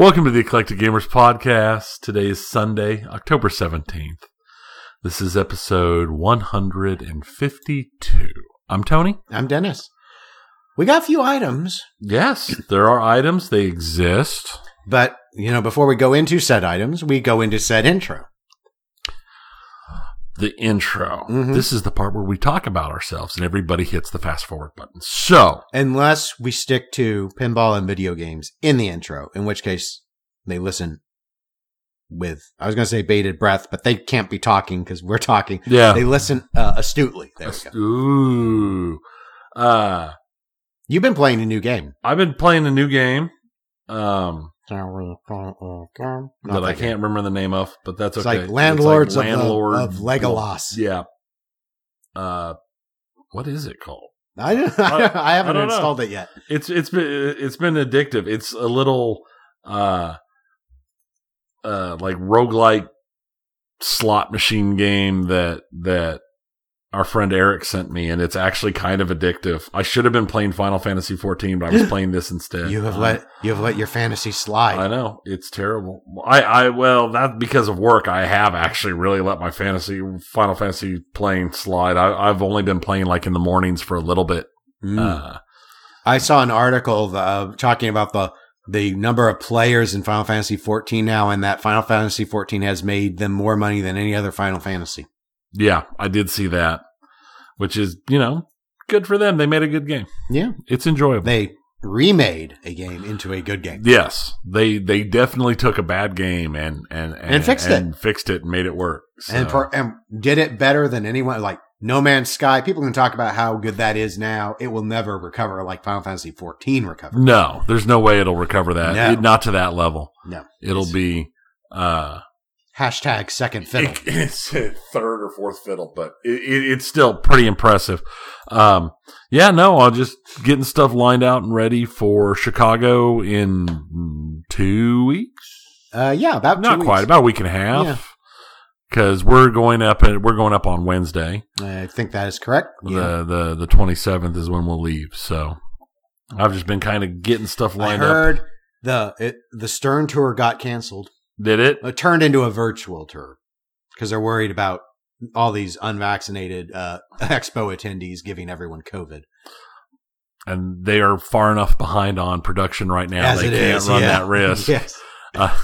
Welcome to the Eclectic Gamers Podcast. Today is Sunday, October 17th. This is episode 152. I'm Tony. I'm Dennis. We got a few items, Yes, there are items, they exist. but you know, before we go into said items, we go into said intro. The intro. Mhm. This is the part where we talk about ourselves and everybody hits the fast forward button. So, Unless we stick to pinball and video games in the intro, in which case they listen with I was going to say bated breath, but they can't be talking because we're talking. yeah. They listen uh, astutely. There we go. Ooh. Uh, You've been playing a new game. I've been playing a new game. Um, Not that I that game. can't remember the name of, but that's It's okay. like Landlords of the- Landlord- of Legolas. Yeah. Uh, what is it called? I, I- I haven't I don't know. installed it yet. It's it's been it's been addictive. It's a little uh uh like roguelike slot machine game that that our friend Eric sent me and it's actually kind of addictive. I should have been playing Final Fantasy 14, but I was playing this instead. You have Um, let you have let your fantasy slide. I know it's terrible. I, I, well, that because of work, I have actually really let my fantasy, Final Fantasy playing slide. I, I've only been playing like in the mornings for a little bit. Mm. Uh, I saw an article uh, talking about the the number of players in Final Fantasy 14 now, and that Final Fantasy 14 has made them more money than any other Final Fantasy. Yeah, I did see that, which is you know good for them. They made a good game. Yeah, It's enjoyable. they remade a game into a good game. yes, they they definitely took a bad game and and And fixed it. and fixed it and made it work. So, And, per, and did it better than anyone. Like No Man's Sky, people can talk about how good that is now. It will never recover like Final Fantasy 14 recovered. no, there's no way it'll recover that. No. It- not to that level. No, It'll It's- be. uh hashtag second fiddle. It- it's a third or fourth fiddle, but it, it, it's still pretty impressive. Um, yeah, no, I'm just getting stuff lined out and ready for Chicago in two weeks. Uh, yeah, about two Not quite, about a week and a half. Because we're going up, and we're going up on Wednesday. I think that is correct. Yeah. The the the twenty seventh is when we'll leave. So I've just been kind of getting stuff I lined up. heard the it, the Stern tour got canceled. Did it? It turned into a virtual tour because they're worried about all these unvaccinated uh, expo attendees giving everyone COVID. And they are far enough behind on production right now. As they can't is, run yeah. that risk. yes. Uh,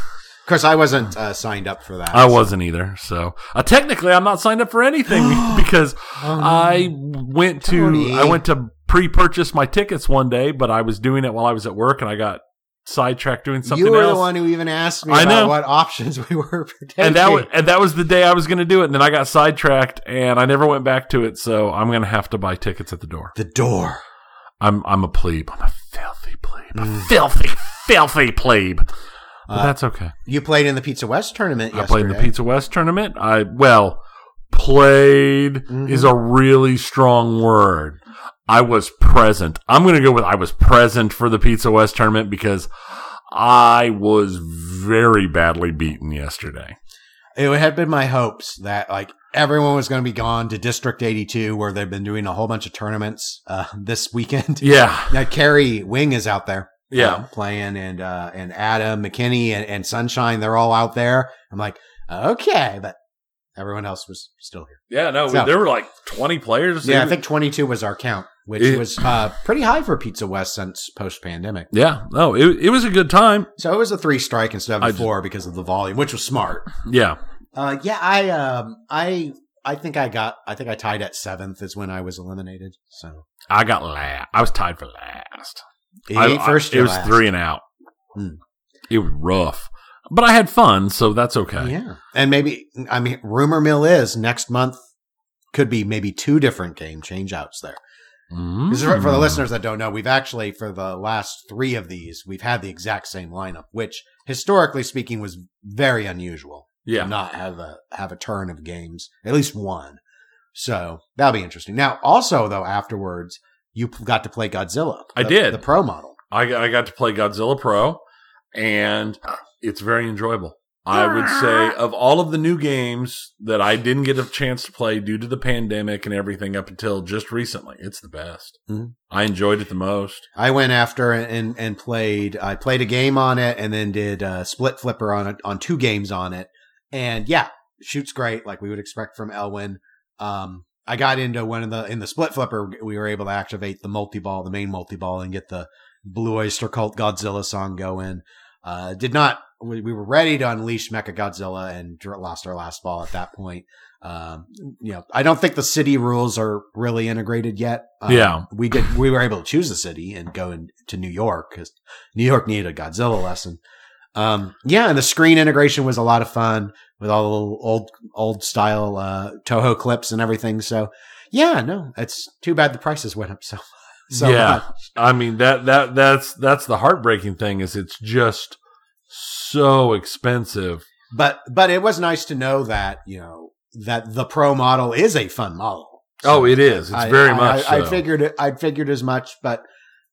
Of course, I wasn't uh, signed up for that. I so- wasn't either. So uh, technically, I'm not signed up for anything because no. I went to Tony. I went to pre-purchase my tickets one day, but I was doing it while I was at work, and I got sidetracked doing something you were else. the one who even asked me I about know. what options we were and that was and that was the day I was going to do it, and then I got sidetracked, and I never went back to it. So I'm going to have to buy tickets at the door. the door. I'm I'm a plebe. I'm a filthy plebe. Mm. A filthy, filthy plebe. But Uh, that's okay. You played in the Pizza West tournament I yesterday. played in the Pizza West tournament. I well played Mhm. is a really strong word. I was present. I'm going to go with I was present for the Pizza West tournament because I was very badly beaten yesterday. It had been my hopes that like everyone was going to be gone to District 82, where they've been doing a whole bunch of tournaments uh, this weekend. Yeah. Now Carrie Wing is out there. Yeah. um, playing and uh and Adam McKinney and, and Sunshine, they're all out there. I'm like, okay, but everyone else was still here. Yeah, no, So- there were like 20 players. Yeah, I think 22 was our count, which It- was uh pretty high for Pizza West since post pandemic. Yeah, no, it, it was a good time. So it was a three strike instead of a four because of the volume, which was smart. Yeah. Uh, yeah, I um I I think I got I think I tied at seventh is when I was eliminated. So I got last. I was tied for last. I- first. I, it was last. three and out. Hmm. It was rough, but I had fun, so that's okay. Yeah, and maybe I mean, rumor mill is next month could be maybe two different game change outs there. 'Cause For, for the Mm. listeners that don't know, we've actually for the last three of these we've had the exact same lineup, which historically speaking was very unusual. to yeah, not have a have a turn of games, at least one. So that'll be interesting. Now, also though, afterwards you got to play Godzilla. I did. the pro model. I, I got to play Godzilla Pro, and it's very enjoyable. I would say of all of the new games that I didn't get a chance to play due to the pandemic and everything up until just recently, it's the best. Mhm. I enjoyed it the most. I went after and and played. I played a game on it, and then did a split flipper on it on two games on it. And yeah, shoots great, like we would expect from Elwin. Um, I got into one of the in the split flipper. We were able to activate the multi ball, the main multi ball, and get the Blue Oyster Cult Godzilla song going. Uh, did not. We, we were ready to unleash Mecha Godzilla and lost our last ball at that point. Um, you know, I don't think the city rules are really integrated yet. Um, Yeah. we did. We were able to choose a city and go in, to New York because New York needed a Godzilla lesson. Um, yeah, and the screen integration was a lot of fun with all the little old old style uh, Toho clips and everything. So yeah, no, it's too bad the prices went up so so Yeah. much. I mean that that that's that's the heartbreaking thing is it's just so expensive. But but it was nice to know that you know that the pro model is a fun model. Oh, it is. It's I- very I- much. I, I figured it. I figured as much, but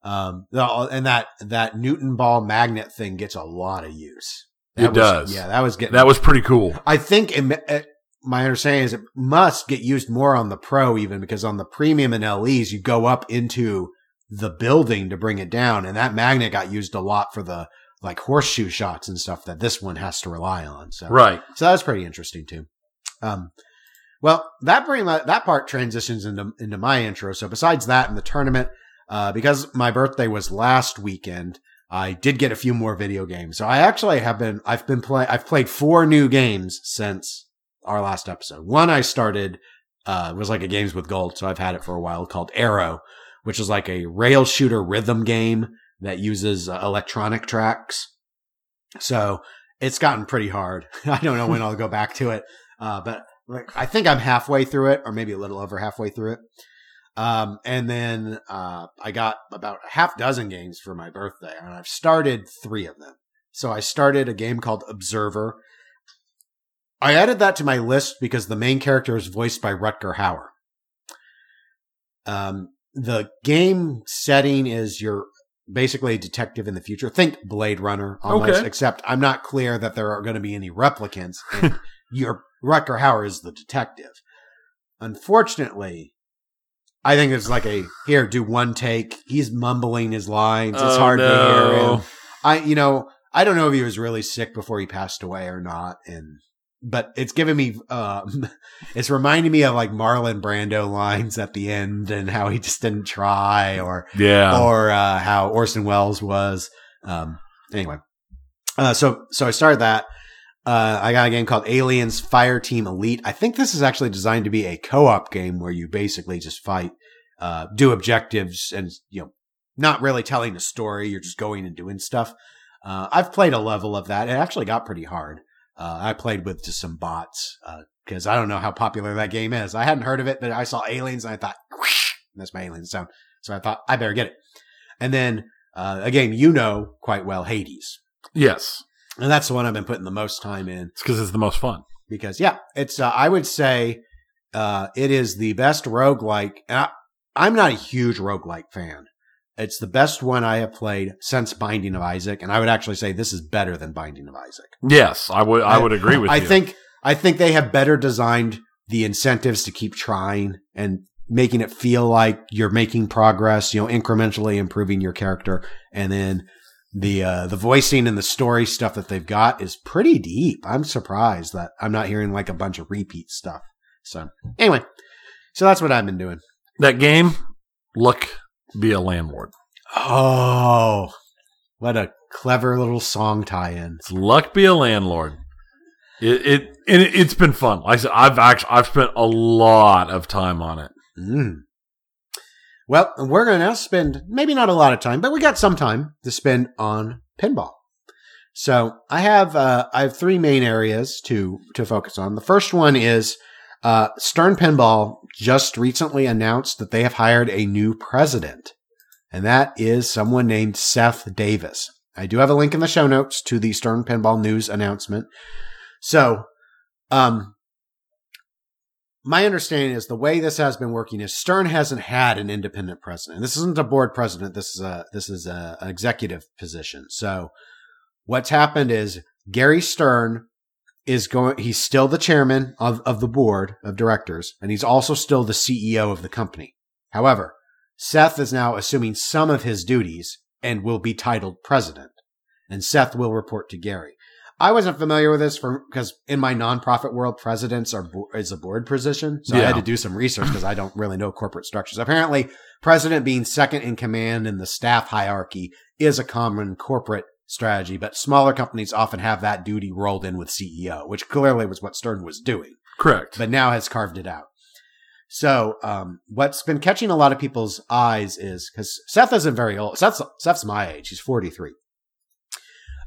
um, and that that Newton ball magnet thing gets a lot of use. That It was- does. Yeah, that was getting. that was pretty cool. I think it, my understanding is it must get used more on the pro even because on the premium and LEs you go up into the building to bring it down, and that magnet got used a lot for the like horseshoe shots and stuff that this one has to rely on. So Right. so that was pretty interesting too. Um, well, that bring that part transitions into into my intro. So besides that and the tournament, uh, because my birthday was last weekend, I did get a few more video games. So I actually have been I've been playing I've played four new games since our last episode. One I started uh, was like a games with gold, so I've had it for a while called Aaero, which is like a rail shooter rhythm game that uses uh, electronic tracks. So it's gotten pretty hard. I don't know when I'll go back to it, uh, but like I think I'm halfway through it, or maybe a little over halfway through it. Um, and then uh, I got about a half dozen games for my birthday, and I've started three of them. So I started a game called Observer. I added that to my list because the main character is voiced by Rutger Hauer. Um, the game setting is you're basically a detective in the future. Think Blade Runner almost, Okay. except I'm not clear that there are going to be any replicants. And your Rutger Hauer is the detective. Unfortunately, I think it's like a here, do one take. He's mumbling his lines. It's Oh, hard to hear him. I, you know, I don't know if he was really sick before he passed away or not. And, but it's giving me, um, it's reminding me of like Marlon Brando lines at the end and how he just didn't try or, Yeah. or, uh, how Orson Welles was. Um, anyway, uh, so, so I started that. Uh, I got a game called Aliens Fireteam Elite. I think this is actually designed to be a co-op game where you basically just fight, uh, do objectives and, you know, not really telling a story. You're just going and doing stuff. Uh, I've played a level of that. It actually got pretty hard. Uh, I played with just some bots, uh, cause I don't know how popular that game is. I hadn't heard of it, but I saw aliens and I thought, that's my alien sound. So I thought I better get it. And then, uh, a game you know quite well, Hades. yes. And that's the one I've been putting the most time in It's because it's the most fun. because yeah, it's uh, I would say uh, it is the best roguelike. And I, I'm not a huge roguelike fan. It's the best one I have played since Binding of Isaac, and I would actually say this is better than Binding of Isaac. Yes, I would. I would agree with I you. think I think they have better designed the incentives to keep trying and making it feel like you're making progress, you know, incrementally improving your character. And then the uh the voicing and the story stuff that they've got is pretty deep. I'm surprised that I'm not hearing like a bunch of repeat stuff. So anyway, so that's what I've been doing. that game. Look, be a landlord. Oh, what a clever little song tie-in. It's luck be a landlord. It it, and it it's been fun. Like I said, I've actually I've spent a lot of time on it. Mm. Well, we're going to now spend maybe not a lot of time, but we got some time to spend on pinball. So I have uh, I have three main areas to to focus on. The first one is uh, Stern Pinball just recently announced that they have hired a new president, and that is someone named Seth Davis. I do have a link in the show notes to the Stern Pinball news announcement. So, um, my understanding is the way this has been working is Stern hasn't had an independent president. This isn't a board president. This is a this is a, an executive position. So what's happened is Gary Stern is going. He's still the chairman of of the board of directors, and he's also still the CEO of the company. However, Seth is now assuming some of his duties and will be titled president, and Seth will report to Gary. I wasn't familiar with this for because in my nonprofit world, presidents are bo- is a board position, so I had to do some research because I don't really know corporate structures. Apparently, president being second in command in the staff hierarchy is a common corporate strategy, but smaller companies often have that duty rolled in with CEO, which clearly was what Stern was doing Correct. but now has carved it out. So, um, what's been catching a lot of people's eyes is because Seth isn't very old. Seth's, Seth's my age. He's 43.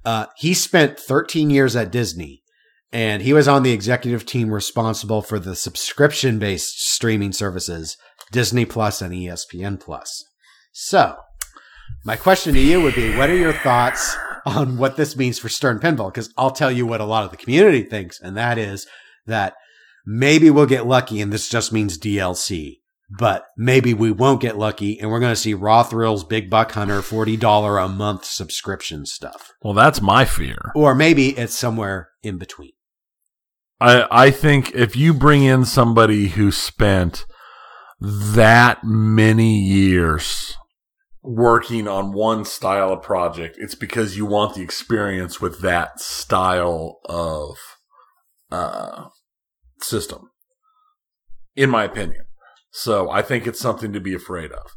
Uh, he spent 13 years at Disney and he was on the executive team responsible for the subscription based streaming services, Disney Plus and ESPN Plus. So, my question to you would be what are your thoughts on what this means for Stern Pinball? Because I'll tell you what a lot of the community thinks, and that is that maybe we'll get lucky and this just means DLC. But maybe we won't get lucky and we're going to see Raw Thrills Big Buck Hunter $40 a month subscription stuff. well, that's my fear. Or maybe it's somewhere in between. I I think if you bring in somebody who spent that many years working on one style of project, it's because you want the experience with that style of uh, system. In my opinion, so I think it's something to be afraid of.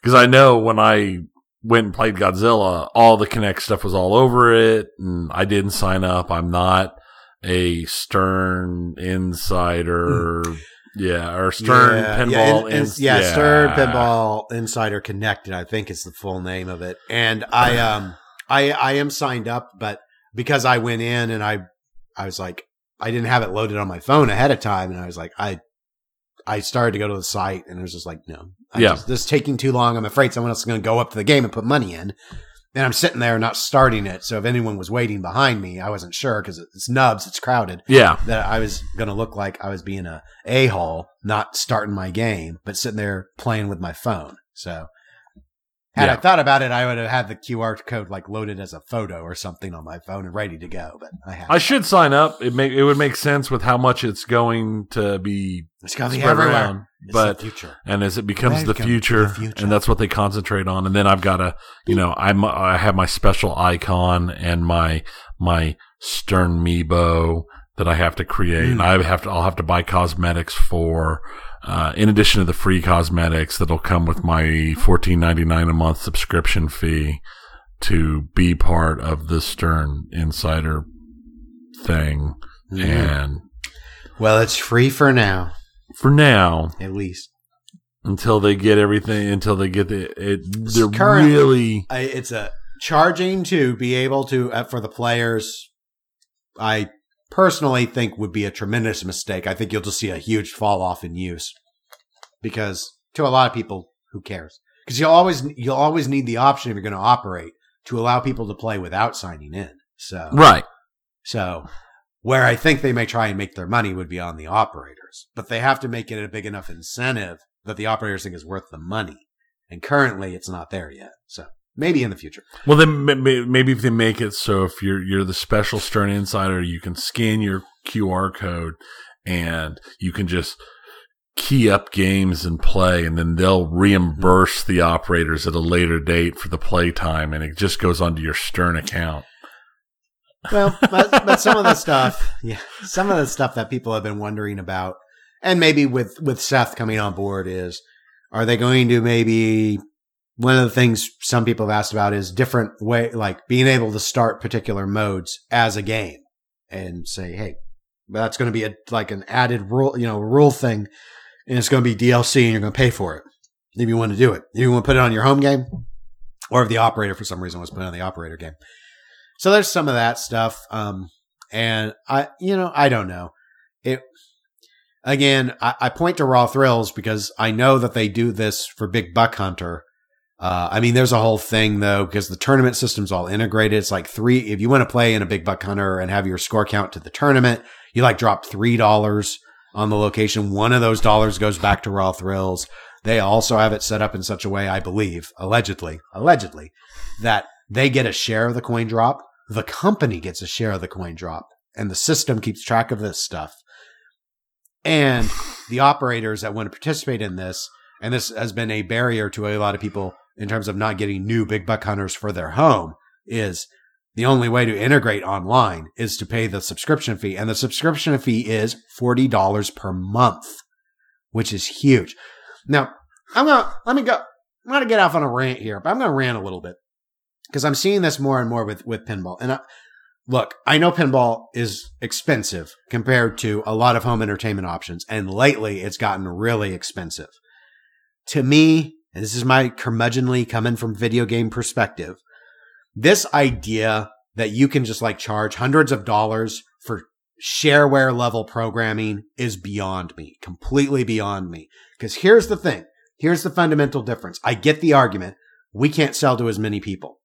Because I know when I went and played Godzilla, all the Connect stuff was all over it, and I didn't sign up. I'm not a Stern insider. Yeah, or Stern Pinball. in- in- ins- yeah, Stern Pinball Insider Connected, I think is the full name of it. And I um I I am signed up, but because I went in and I I was like I didn't have it loaded on my phone ahead of time, and I was like I I started to go to the site and it was just like no, I Yeah. just, this is taking too long. I'm afraid someone else is going to go up to the game and put money in. And I'm sitting there not starting it. So if anyone was waiting behind me, I wasn't sure because it's nubs, it's crowded Yeah, that I was going to look like I was being a a hole, not starting my game, but sitting there playing with my phone. So, had I thought about it, I would have had the QR code like loaded as a photo or something on my phone and ready to go. But I have. I should sign up. It make it would make sense with how much it's going to be it's going to be everywhere. around. It's But the future. and as it becomes the future, the future. and that's what they concentrate on. And then I've got to, you know, I'm I have my special icon and my my Stern Meebo that I have to create. And I have to I'll have to buy cosmetics for. Uh, in addition to the free cosmetics that'll come with my fourteen ninety nine a month subscription fee to be part of the Stern Insider thing. Mhm. And Well, it's free for now, for now, at least. until they get everything, until they get the, it, they're Currently- really, I, it's a charging to be able to uh, for the players. I personally think would be a tremendous mistake. I think you'll just see a huge fall off in use because to a lot of people, who cares? Because you'll always you'll always need the option if you're going to operate to allow people to play without signing in. So right. so where I think they may try and make their money would be on the operators, but they have to make it a big enough incentive that the operators think is worth the money. And currently it's not there yet. So maybe in the future. Well, then ma- ma- maybe if they make it so if you're you're the special Stern Insider, you can scan your QR code and you can just key up games and play, and then they'll reimburse the operators at a later date for the play time, and it just goes onto your Stern account. Well, but, but some of the stuff, yeah, some of the stuff that people have been wondering about, and maybe with with Seth coming on board is, are they going to maybe one of the things some people have asked about is different way, like being able to start particular modes as a game and say, hey, that's going to be a like an added rule, you know, rule thing, and it's going to be DLC, and you're going to pay for it if you want to do it. If you want to put it on your home game, or if the operator for some reason was put on the operator game. So there's some of that stuff. Um, and I, you know, I don't know. It, again, I, I point to Raw Thrills because I know that they do this for Big Buck Hunter. Uh, I mean, there's a whole thing though, because the tournament system's all integrated. It's like three, if you want to play in a Big Buck Hunter and have your score count to the tournament, you like drop $3 on the location. One of those dollars goes back to Raw Thrills. They also have it set up in such a way, I believe, allegedly, allegedly, that they get a share of the coin drop. The company gets a share of the coin drop. and the system keeps track of this stuff. And the operators that want to participate in this, and this has been a barrier to a lot of people in terms of not getting new big buck hunters for their home, is the only way to integrate online is to pay the subscription fee. And the subscription fee is $40 per month, which is huge. Now, I'm going to, let me go, I'm going to get off on a rant here, but I'm going to rant a little bit because I'm seeing this more and more with, with pinball. And I, look, I know pinball is expensive compared to a lot of home entertainment options. And lately it's gotten really expensive. To me, and this is my curmudgeonly coming from video game perspective, this idea that you can just like charge hundreds of dollars for shareware level programming is beyond me, completely beyond me. Because here's the thing. Here's the fundamental difference. I get the argument. We can't sell to as many people.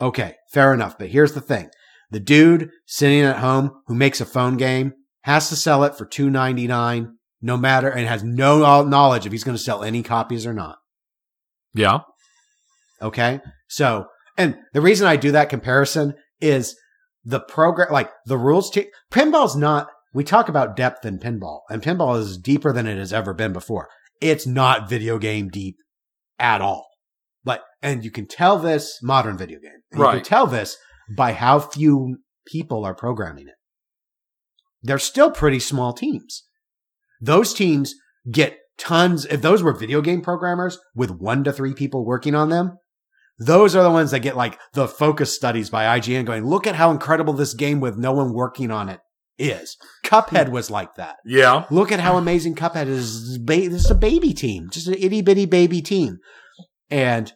Okay, fair enough. But here's the thing. The dude sitting at home who makes a phone game has to sell it for two ninety nine, no matter, and has no knowledge if he's going to sell any copies or not. Yeah. Okay. So, and the reason I do that comparison is the program, like the rules. T- pinball's not. We talk about depth in pinball, and pinball is deeper than it has ever been before. It's not video game deep at all. But and you can tell this modern video game. Right. You can tell this by how few people are programming it. They're still pretty small teams. Those teams get tons. If those were video game programmers with one to three people working on them, those are the ones that get like the focus studies by IGN going, look at how incredible this game with no one working on it is. Cuphead was like that. Yeah. Look at how amazing Cuphead is. This is a baby team, just an itty bitty baby team. And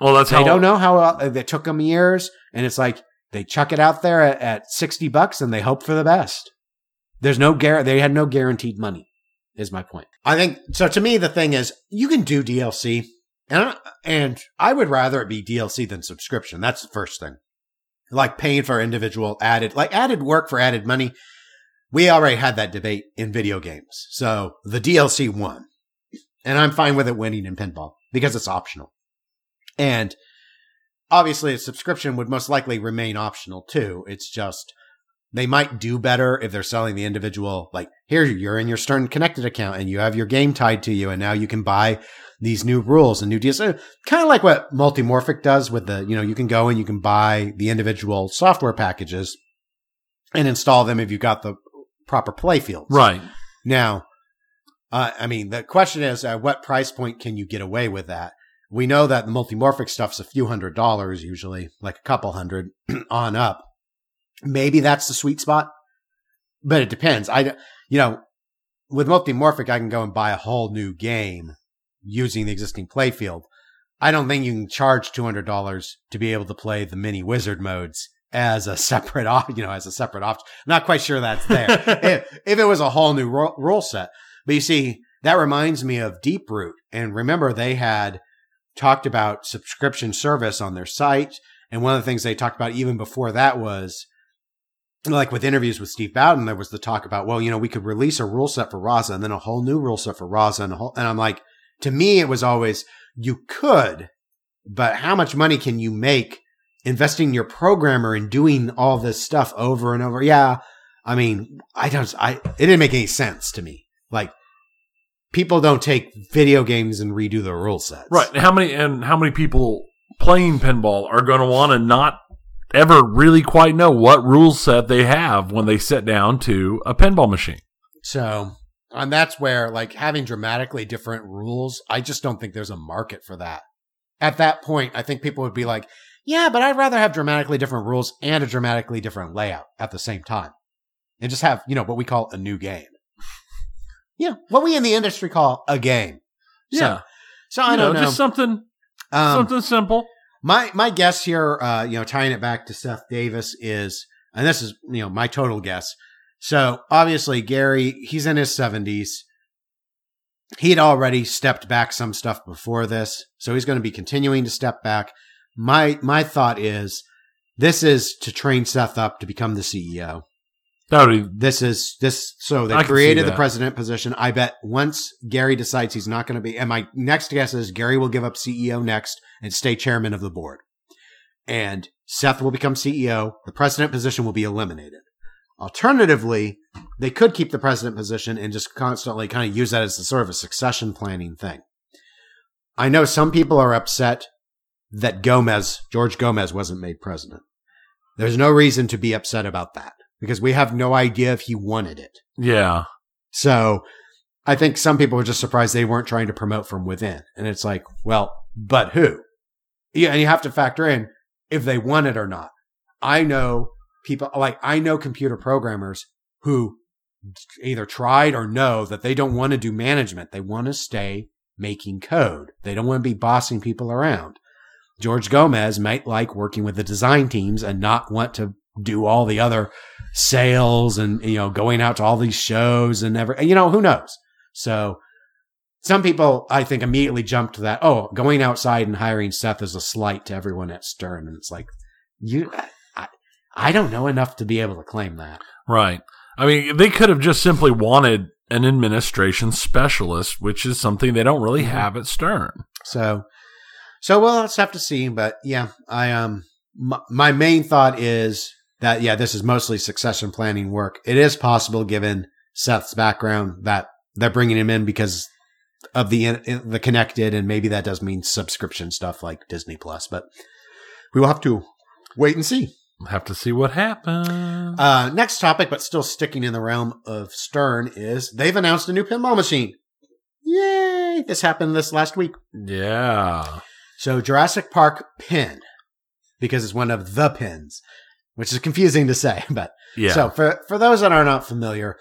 Well, that's how they how don't know how uh, it took them years. And it's like they chuck it out there at, at 60 bucks and they hope for the best. There's no guar. They had no guaranteed money is my point. I think so. To me, the thing is you can do DLC and, I- and I would rather it be DLC than subscription. That's the first thing. Like paying for individual added, like added work for added money. We already had that debate in video games. So the DLC won and I'm fine with it winning in pinball because it's optional. And obviously a subscription would most likely remain optional too. It's just they might do better if they're selling the individual like here you're in your Stern connected account and you have your game tied to you and now you can buy these new rules and new deals. Kind of like what Multimorphic does with the, you know, you can go and you can buy the individual software packages and install them if you've got the proper play fields. right. Now, uh, I mean, the question is, at what price point can you get away with that? We know that the multimorphic stuff's a few hundred dollars usually, like a couple hundred on up. Maybe that's the sweet spot, but it depends. I, you know, with multimorphic, I can go and buy a whole new game using the existing playfield. I don't think you can charge two hundred dollars to be able to play the mini wizard modes as a separate, op- you know, as a separate option. Not quite sure that's there. if, if it was a whole new ro- rule set, but you see, that reminds me of Deeproot. And remember, they had talked about subscription service on their site. And one of the things they talked about even before that was like with interviews with Steve Bowden, there was the talk about, well, you know, we could release a rule set for Raza and then a whole new rule set for Raza and whole, and I'm like, to me, it was always, you could, but how much money can you make investing your programmer and doing all this stuff over and over? Yeah. I mean, I don't, I, it didn't make any sense to me. Like, people don't take video games and redo the rule sets. Right. How many and how many people playing pinball are going to want to not ever really quite know what rule set they have when they sit down to a pinball machine? So, and that's where like having dramatically different rules, I just don't think there's a market for that. At that point, I think people would be like, yeah, but I'd rather have dramatically different rules and a dramatically different layout at the same time. And just have, you know, what we call a new game. Yeah, what we in the industry call a game. So- Yeah. So, I You don't know. Just something Um, something simple. My my guess here, uh, you know, tying it back to Seth Davis is, and this is you know my total guess. So obviously Gary, he's in his seventies. He had already stepped back some stuff before this, so he's going to be continuing to step back. My my thought is, this is to train Seth up to become the CEO. Be This is this. So they I created the president position. I bet once Gary decides he's not going to be, and my next guess is Gary will give up CEO next and stay chairman of the board, and Seth will become CEO. The president position will be eliminated. Alternatively, they could keep the president position and just constantly kind of use that as a sort of a succession planning thing. I know some people are upset that Gomez, George Gomez, wasn't made president. There's no reason to be upset about that because we have no idea if he wanted it. Yeah. So I think some people were just surprised they weren't trying to promote from within. And it's like, well, but who? Yeah, and you have to factor in if they want it or not. I know people like I know computer programmers who either tried or know that they don't want to do management. They want to stay making code. They don't want to be bossing people around. George Gomez might like working with the design teams and not want to do all the other sales and you know going out to all these shows and ever you know who knows. So some people I think immediately jump to that. Oh, going outside and hiring Seth is a slight to everyone at Stern, and it's like you. I, I don't know enough to be able to claim that. Right. I mean, they could have just simply wanted an administration specialist, which is something they don't really Mhm. have at Stern. So, so well we'll just have to see. But yeah, I um, my, my main thought is that yeah, this is mostly succession planning work. It is possible, given Seth's background, that they're bringing him in because of the the connected, and maybe that does mean subscription stuff like Disney Plus. But we will have to wait and see. Have to see what happens. Uh, next topic, but still sticking in the realm of Stern, is they've announced a new pinball machine. Yay! This happened this last week. yeah. So Jurassic Park pin, because it's one of the pins, which is confusing to say, but Yeah. so for for those that are not familiar,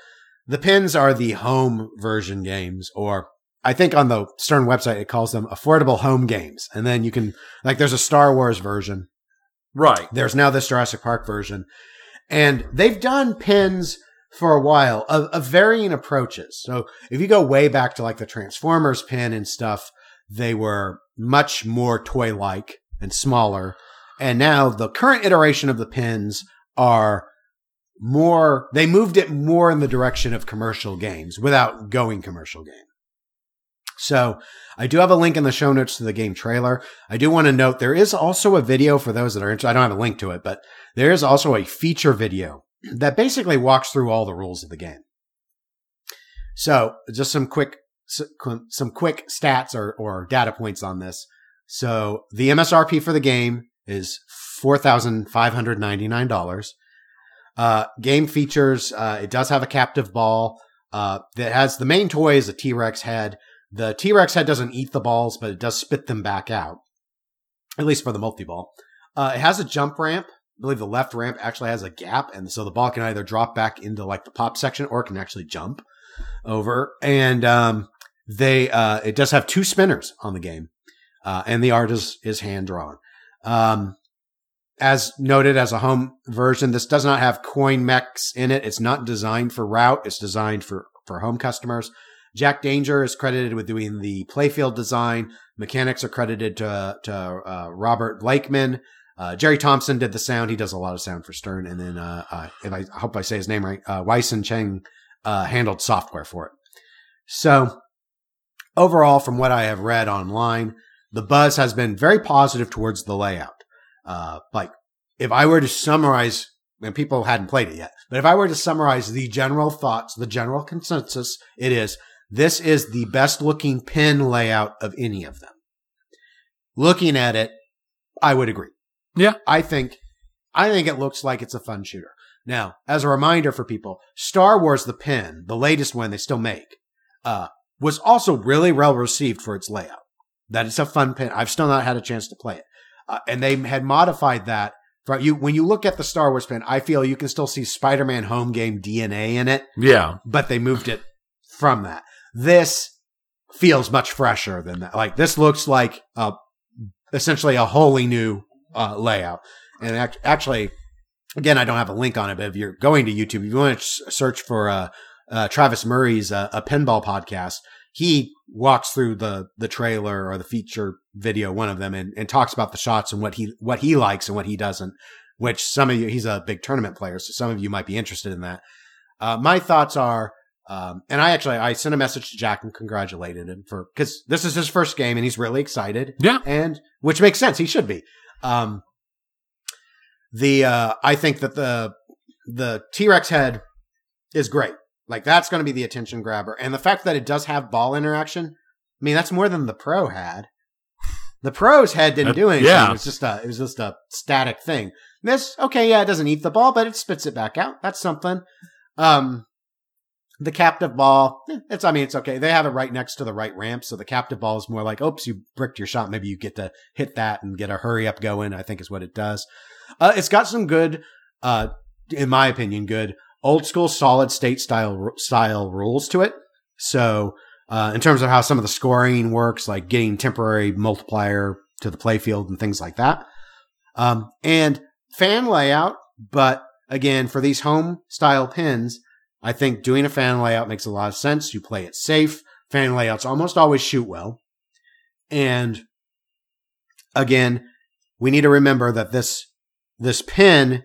the pins are the home version games, or I think on the Stern website it calls them affordable home games. And then you can like there's a Star Wars version. right. There's now this Jurassic Park version. And they've done pins for a while of, of varying approaches. So if you go way back to like the Transformers pin and stuff, they were much more toy like and smaller. And now the current iteration of the pins are more, they moved it more in the direction of commercial games without going commercial game. So I do have a link in the show notes to the game trailer. I do want to note there is also a video for those that are interested. I don't have a link to it, but there is also a feature video that basically walks through all the rules of the game. So just some quick, some quick stats or, or data points on this. So the MSRP for the game is $4,599. Uh, game features, uh, it does have a captive ball, uh, that has the main toy is a T-Rex head. The T-Rex head doesn't eat the balls, but it does spit them back out. At least for the multi-ball. Uh, it has a jump ramp. I believe the left ramp actually has a gap, and so the ball can either drop back into like the pop section or it can actually jump over. And um, they uh, it does have two spinners on the game, uh, and the art is is hand drawn. Um, as noted as a home version, this does not have coin mechs in it. It's not designed for route. It's designed for for home customers. Jack Danger is credited with doing the playfield design. Mechanics are credited to to uh, Robert Blakeman. Uh, Jerry Thompson did the sound. He does a lot of sound for Stern. And then, uh, uh, if I, I hope I say his name right, uh, Wyson Cheng, uh, handled software for it. So overall, from what I have read online, the buzz has been very positive towards the layout. Uh, like if I were to summarize, and people hadn't played it yet, but if I were to summarize the general thoughts, the general consensus, it is this is the best looking pin layout of any of them. Looking at it, I would agree. Yeah. I think, I think it looks like it's a fun shooter. Now, as a reminder for people, Star Wars The Pin, the latest one they still make, uh, was also really well received for its layout. That it's a fun pin. I've still not had a chance to play it. Uh, and they had modified that for you. When you look at the Star Wars pin, I feel you can still see Spider-Man home game DNA in it, Yeah. but they moved it from that. This feels much fresher than that. Like this looks like, uh, essentially a wholly new, uh, layout. And act- actually, again, I don't have a link on it, but if you're going to YouTube, if you want to s- search for, uh, uh, Travis Murray's, uh, a pinball podcast, he walks through the, the trailer or the feature video, one of them, and, and talks about the shots and what he, what he likes and what he doesn't, which some of you, he's a big tournament player. So some of you might be interested in that. Uh, my thoughts are, um, and I actually, I sent a message to Jack and congratulated him for, cause this is his first game and he's really excited Yeah. and which makes sense. He should be. Um, the uh, I think that the the T Rex head is great. Like that's going to be the attention grabber, and the fact that it does have ball interaction. I mean, that's more than the Pro had. The Pro's head didn't Uh, do anything. yeah. It was just a it was just a static thing. This okay, yeah, it doesn't eat the ball, but it spits it back out. That's something. Um, the captive ball, eh, it's I mean it's okay. They have it right next to the right ramp, so the captive ball is more like, oops, you bricked your shot. Maybe you get to hit that and get a hurry up going. I think is what it does. Uh, it's got some good, uh, in my opinion, good old school solid state style style rules to it. So uh, in terms of how some of the scoring works, like getting temporary multiplier to the playfield and things like that. Um, and fan layout, but again, for these home style pins, I think doing a fan layout makes a lot of sense. You play it safe. Fan layouts almost always shoot well. And again, we need to remember that this, this pin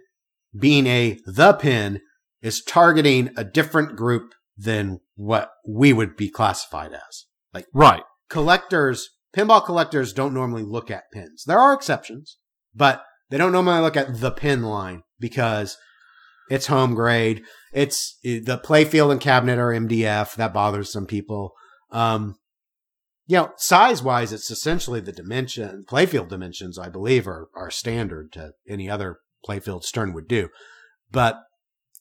being a the pin is targeting a different group than what we would be classified as. Like, right. Collectors, pinball collectors don't normally look at pins. There are exceptions, but they don't normally look at the pin line because it's home grade. It's the playfield and cabinet are MDF. That bothers some people. Um, you know, size wise, it's essentially the dimension, playfield dimensions, I believe, are, are standard to any other playfield Stern would do. But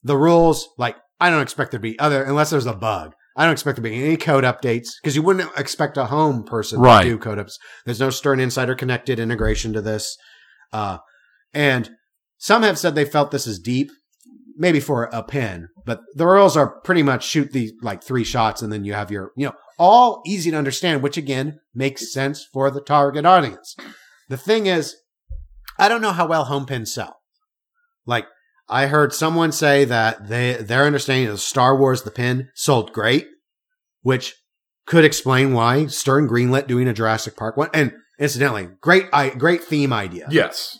the rules, like, I don't expect there to be other, unless there's a bug. I don't expect there to be any code updates because you wouldn't expect a home person Right. to do code updates. There's no Stern Insider connected integration to this. Uh, and some have said they felt this is deep, maybe for a pin, but the rules are pretty much shoot the like three shots and then you have your, you know, all easy to understand, which again makes sense for the target audience. The thing is, I don't know how well home pins sell. Like, I heard someone say that they their understanding of Star Wars the pin sold great, which could explain why Stern greenlit doing a Jurassic Park one. And incidentally, great I, great theme idea Yes.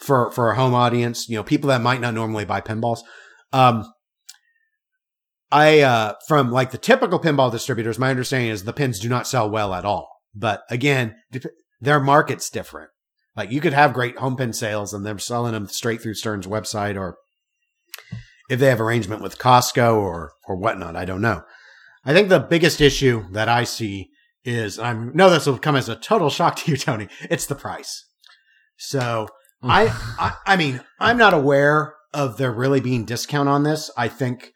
for for a home audience, you know, people that might not normally buy pinballs. Um, I uh, from like the typical pinball distributors, my understanding is the pins do not sell well at all. But again, dep- their market's different. Like you could have great home pin sales and they're selling them straight through Stern's website, or if they have arrangement with Costco or or whatnot, I don't know. I think the biggest issue that I see is I know this will come as a total shock to you, Tony. It's the price. So I, I I mean, I'm not aware of there really being discount on this. I think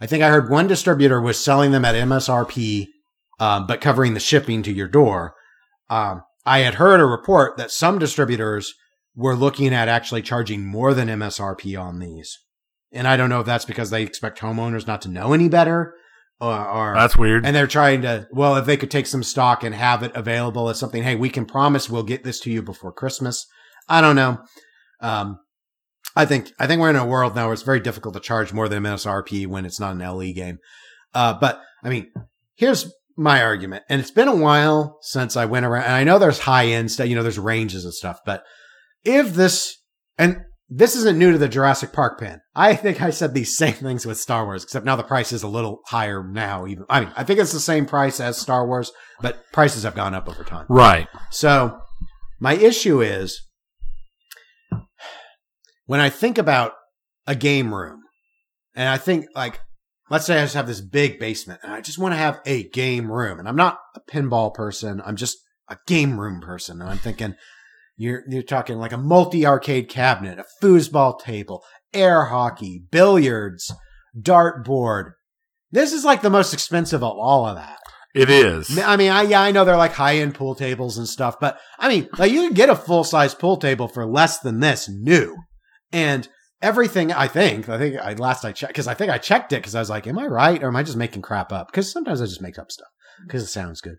I think I heard one distributor was selling them at MSRP, um, but covering the shipping to your door. Um, I had heard a report that some distributors were looking at actually charging more than MSRP on these. And I don't know if that's because they expect homeowners not to know any better or, or That's weird. and they're trying to, well, if they could take some stock and have it available as something, hey, we can promise we'll get this to you before Christmas. I don't know. Um, I think, I think we're in a world now where it's very difficult to charge more than MSRP when it's not an LE game. Uh, but I mean, here's my argument. And it's been a while since I went around and I know there's high end stuff, you know, there's ranges and stuff, but if this, and this isn't new to the Jurassic Park pin. I think I said these same things with Star Wars, except now the price is a little higher now. Even I mean, I think it's the same price as Star Wars, but prices have gone up over time. right. So my issue is when I think about a game room, and I think like, let's say I just have this big basement, and I just want to have a game room, and I'm not a pinball person. I'm just a game room person, and I'm thinking. You're you're talking like a multi arcade cabinet, a foosball table, air hockey, billiards, dartboard. This is like the most expensive of all of that. It is. I mean, I yeah, I know they're like high end pool tables and stuff, but I mean, like you can get a full size pool table for less than this new, and everything. I think, I think I last I checked because I think I checked it because I was like, am I right or am I just making crap up? Because sometimes I just make up stuff because it sounds good.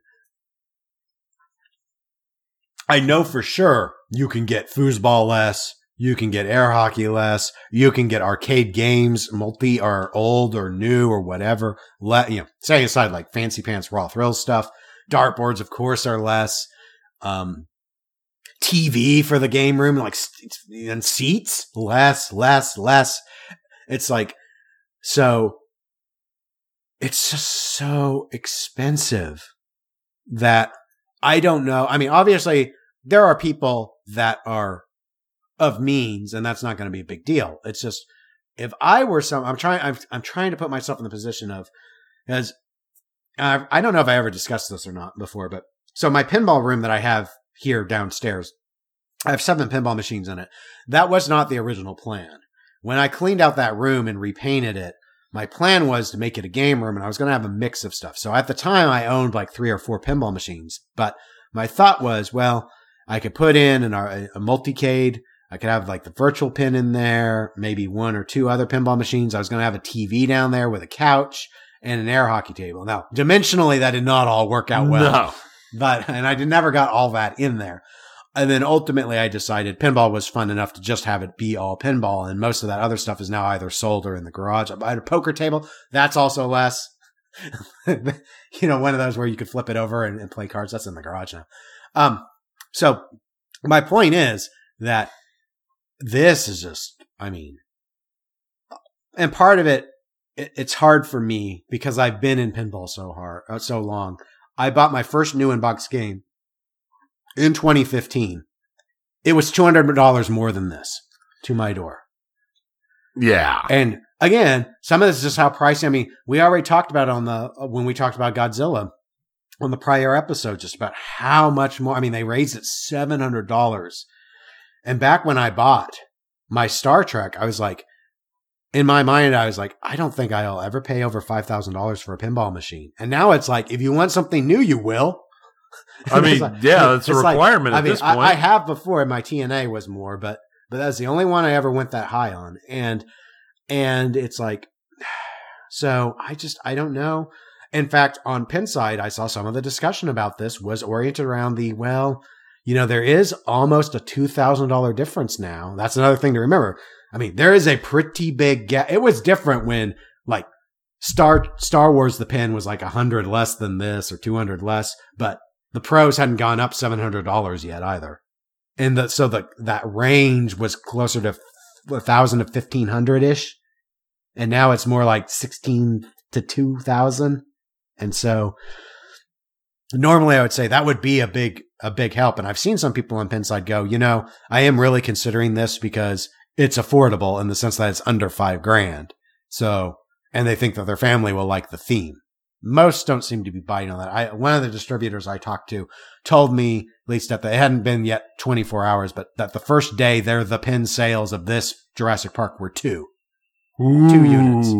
I know for sure you can get foosball less. You can get air hockey less. You can get arcade games, multi or old or new or whatever. Let you know, setting aside like fancy pants, raw thrill stuff. Dartboards, of course, are less. Um, TV for the game room, like and seats, less, less, less. It's like so. It's just so expensive that I don't know. I mean, obviously, there are people that are of means, and that's not going to be a big deal. It's just if I were some, I'm trying, I'm, I'm trying to put myself in the position of, I, I don't know if I ever discussed this or not before, but so my pinball room that I have here downstairs, I have seven pinball machines in it. That was not the original plan. When I cleaned out that room and repainted it, my plan was to make it a game room and I was going to have a mix of stuff. So at the time I owned like three or four pinball machines, but my thought was, well, I could put in an, uh, a multicade. I could have like the virtual pin in there, maybe one or two other pinball machines. I was going to have a TV down there with a couch and an air hockey table. Now, dimensionally, that did not all work out well. No. But, and I did, never got all that in there. And then ultimately I decided pinball was fun enough to just have it be all pinball. And most of that other stuff is now either sold or in the garage. I had a poker table. That's also less, you know, one of those where you could flip it over and, and play cards. That's in the garage now. Um, so my point is that this is just, I mean, and part of it, it, it's hard for me because I've been in pinball so hard, uh, so long. I bought my first new in-box game in 2015. It was $200 more than this to my door. Yeah. And again, some of this is just how pricey. I mean, we already talked about on the, uh, when we talked about Godzilla on the prior episode, just about how much more. I mean, they raised it $700. And back when I bought my Star Trek, I was like, in my mind, I was like, I don't think I'll ever pay over $5,000 for a pinball machine. And now it's like, if you want something new, you will. I mean, like, yeah, that's a requirement like, I mean, I, I, have before. My TNA was more, but but that's the only one I ever went that high on, and and it's like, so I just I don't know. In fact, on Pinside, I saw some of the discussion about this was oriented around the well, you know, there is almost a two thousand dollar difference now. That's another thing to remember. I mean, there is a pretty big gap. It was different when like Star Star Wars the pin was like a hundred less than this or two hundred less, but the pros hadn't gone up seven hundred dollars yet either, and the, so the that range was closer to a thousand to fifteen hundred ish, and now it's more like sixteen to two thousand, and so normally I would say that would be a big a big help. And I've seen some people on Pinside go, you know, I am really considering this because it's affordable in the sense that it's under five grand. So, and they think that their family will like the theme most don't seem to be biting on that. I, one of the distributors I talked to told me, at least that they hadn't been yet 24 hours, but that the first day there, the pin sales of this Jurassic Park were two, Ooh. two units.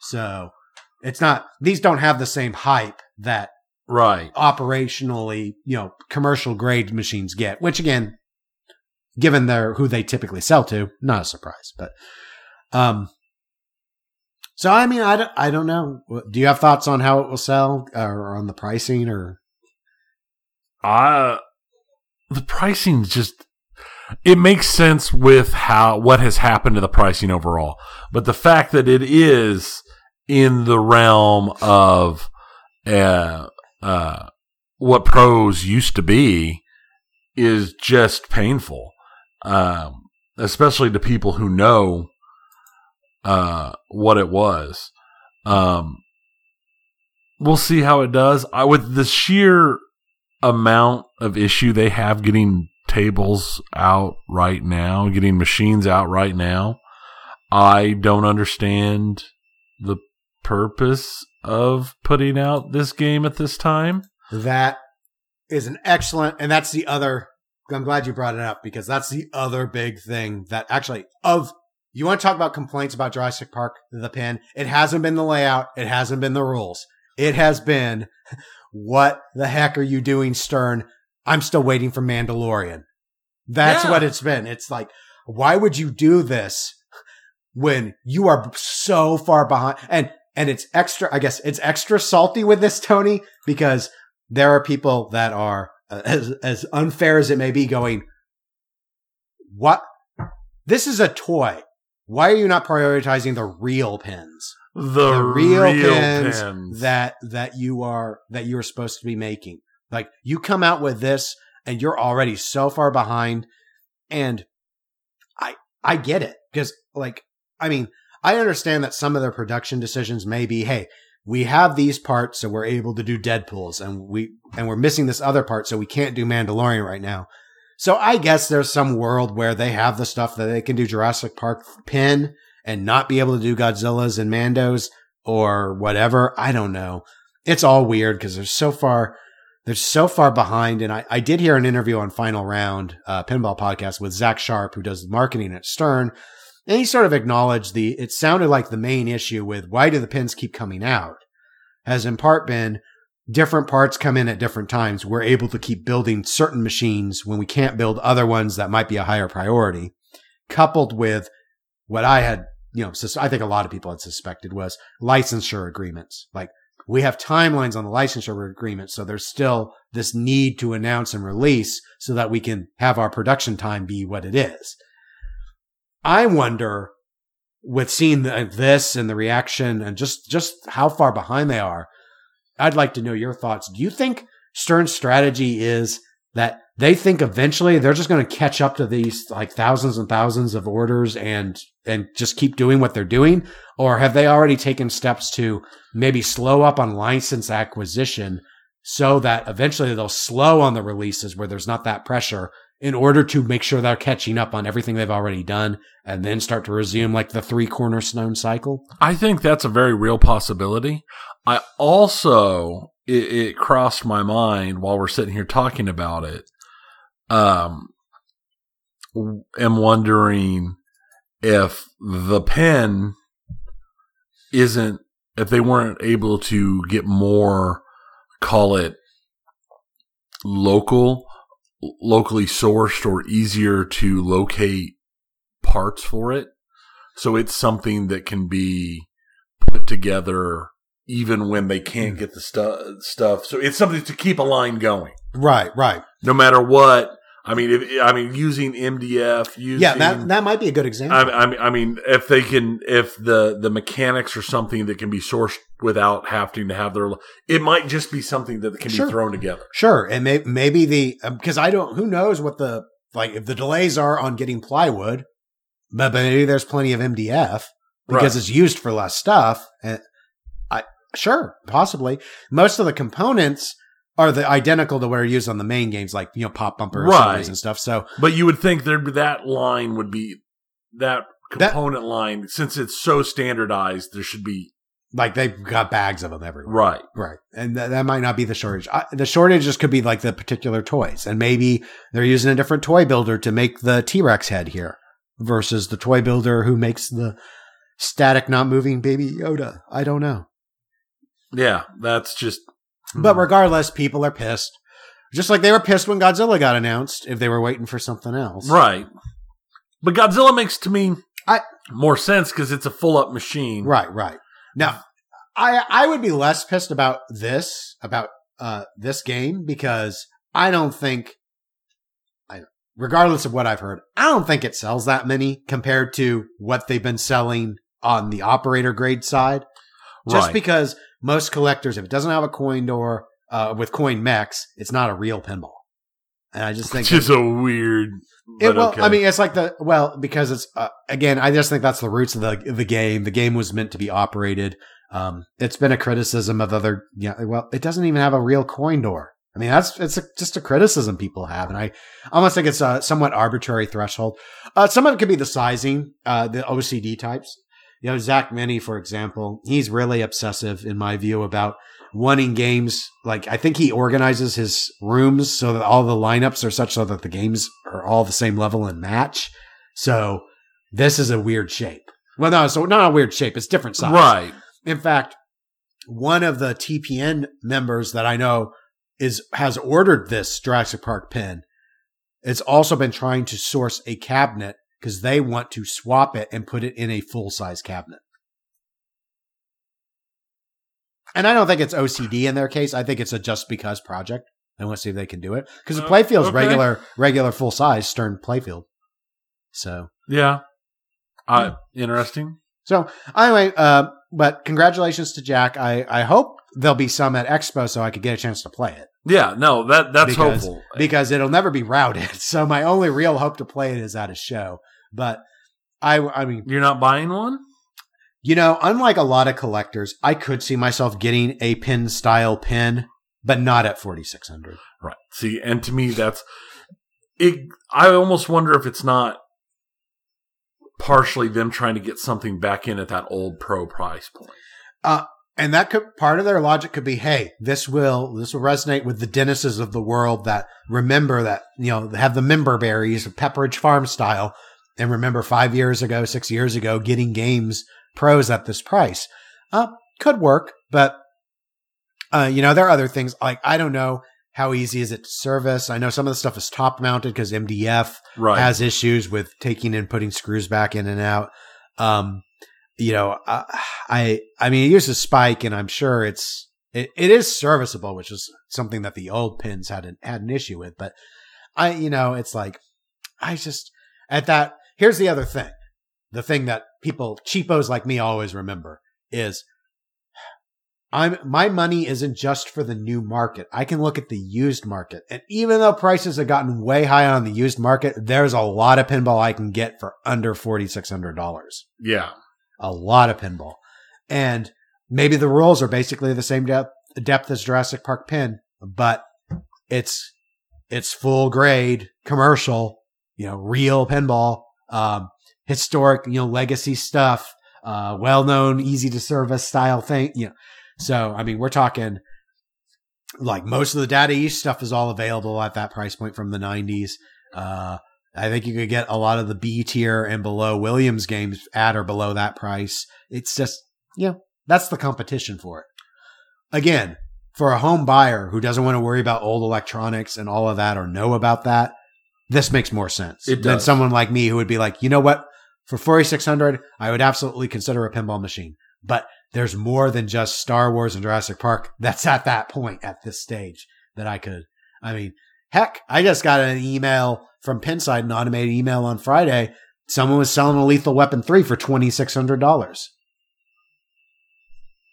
So it's not, these don't have the same hype that right operationally, you know, commercial grade machines get, which again, given their, who they typically sell to, not a surprise, but, um, so I mean, I don't, I don't know. Do you have thoughts on how it will sell or on the pricing or? Uh the pricing just it makes sense with how what has happened to the pricing overall, but the fact that it is in the realm of uh, uh, what pros used to be is just painful, um, especially to people who know uh, what it was. Um, we'll see how it does. I with the sheer amount of issue they have getting tables out right now, getting machines out right now. I don't understand the purpose of putting out this game at this time. That is an excellent, and that's the other. I'm glad you brought it up because that's the other big thing that actually of you want to talk about complaints about Jurassic Park, the pin? It hasn't been the layout. It hasn't been the rules. It has been, what the heck are you doing, Stern? I'm still waiting for Mandalorian. That's yeah. what it's been. It's like, why would you do this when you are so far behind? And, and it's extra, I guess it's extra salty with this, Tony, because there are people that are Uh, as, as unfair as it may be going, what? This is a toy. Why are you not prioritizing the real pins? The, the real, real pins, pins, that that you are that you are supposed to be making. Like you come out with this and you're already so far behind and I I get it because like I mean, I understand that some of their production decisions may be, hey, we have these parts so we're able to do Deadpools and we and we're missing this other part so we can't do Mandalorian right now. So I guess there's some world where they have the stuff that they can do Jurassic Park pin and not be able to do Godzillas and Mandos or whatever. I don't know. It's all weird because they're so far they're so far behind. And I, I did hear an interview on Final Round, uh, pinball podcast with Zach Sharp, who does marketing at Stern. And he sort of acknowledged the, it sounded like the main issue with why do the pins keep coming out has in part been different parts come in at different times. We're able to keep building certain machines when we can't build other ones that might be a higher priority, coupled with what I had, you know, I think a lot of people had suspected was licensure agreements. Like we have timelines on the licensure agreement. So there's still this need to announce and release so that we can have our production time be what it is. I wonder with seeing the, this and the reaction and just, just how far behind they are. I'd like to know your thoughts. Do you think Stern's strategy is that they think eventually they're just going to catch up to these like thousands and thousands of orders and and just keep doing what they're doing or have they already taken steps to maybe slow up on license acquisition so that eventually they'll slow on the releases where there's not that pressure in order to make sure they're catching up on everything they've already done and then start to resume like the three cornerstone cycle? I think that's a very real possibility. I also it, it crossed my mind while we're sitting here talking about it um, am wondering if the pen isn't, if they weren't able to get more, call it local, locally sourced or easier to locate parts for it. So it's something that can be put together even when they can't hmm. get the stu- stuff. So it's something to keep a line going. Right, right. No matter what. I mean, if, I mean, using MDF, using, yeah, that that might be a good example. I, I, I mean, if they can, if the the mechanics are something that can be sourced without having to have their, it might just be something that can sure. be thrown together. Sure, and may, maybe the because um, I don't, who knows what the like if the delays are on getting plywood, but maybe there's plenty of MDF because right. it's used for less stuff. And I sure, possibly most of the components are the identical to what are used on the main games, like you know pop bumper right. and stuff. So, but you would think there that line would be that component that, line since it's so standardized. There should be like they've got bags of them everywhere. Right, right, and th- that might not be the shortage. I, the shortage just could be like the particular toys, and maybe they're using a different toy builder to make the T Rex head here versus the toy builder who makes the static, not moving baby Yoda. I don't know. Yeah, that's just but hmm. regardless, people are pissed. Just like they were pissed when Godzilla got announced if they were waiting for something else. Right. But Godzilla makes to me I, more sense because it's a full up machine. Right, right. Now, I I would be less pissed about this, about uh, this game, because I don't think, I, regardless of what I've heard, I don't think it sells that many compared to what they've been selling on the operator grade side. Just right. because most collectors, if it doesn't have a coin door uh, with coin mechs, it's not a real pinball. And I just think it's just a weird. It, well, okay. I mean, it's like the well because it's uh, again. I just think that's the roots of the the game. The game was meant to be operated. Um, it's been a criticism of other. Yeah, well, it doesn't even have a real coin door. I mean, that's it's a, just a criticism people have, and I almost think it's a somewhat arbitrary threshold. Uh, some of it could be the sizing, uh, the OCD types. You know, Zach Meny, for example, he's really obsessive in my view about wanting games. Like, I think he organizes his rooms so that all the lineups are such so that the games are all the same level and match. So this is a weird shape. Well, no, so not a weird shape. It's different size. Right. In fact, one of the TPN members that I know is has ordered this Jurassic Park pin. It's also been trying to source a cabinet because they want to swap it and put it in a full size cabinet. And I don't think it's OCD in their case. I think it's a just because project. They want to see if they can do it because the uh, playfield's okay. regular, regular full size Stern playfield. So yeah, uh, interesting. So anyway, uh, but congratulations to Jack. I I hope there'll be some at Expo so I could get a chance to play it. Yeah, no, that that's because, hopeful because it'll never be routed. So my only real hope to play it is at a show. But I, I mean, you're not buying one. You know, unlike a lot of collectors, I could see myself getting a pin style pin, but not at 4600. Right. See, and to me, that's it. I almost wonder if it's not partially them trying to get something back in at that old pro price point. Uh, and that could part of their logic could be, hey, this will this will resonate with the Dennises of the world that remember that you know have the member berries of Pepperidge Farm style, and remember five years ago, six years ago, getting games pros at this price. Uh, could work, but uh, you know there are other things like I don't know how easy is it to service. I know some of the stuff is top mounted because MDF Right. has issues with taking and putting screws back in and out. Um, you know, I, I, I mean, it uses spike and I'm sure it's, it, it is serviceable, which is something that the old pins had an, had an issue with. But I, you know, it's like, I just, at that, here's the other thing. The thing that people, cheapos like me always remember is I'm, my money isn't just for the new market. I can look at the used market. And even though prices have gotten way high on the used market, there's a lot of pinball I can get for under $4,600 yeah. a lot of pinball. And maybe the rules are basically the same depth, depth as Jurassic Park pin, but it's, it's full grade commercial, you know, real pinball, um, historic, you know, legacy stuff, uh, well known, easy to service style thing, you know. So, I mean, we're talking like most of the Data East stuff is all available at that price point from the 90s. Uh, I think you could get a lot of the B tier and below Williams games at or below that price. It's just, yeah, that's the competition for it. Again, for a home buyer who doesn't want to worry about old electronics and all of that or know about that, this makes more sense It than does. someone like me who would be like, you know what? For 4600, I would absolutely consider a pinball machine. But there's more than just Star Wars and Jurassic Park that's at that point at this stage that I could. I mean, heck, I just got an email from Pinside, an automated email on Friday. Someone was selling a Lethal Weapon 3 for $2,600.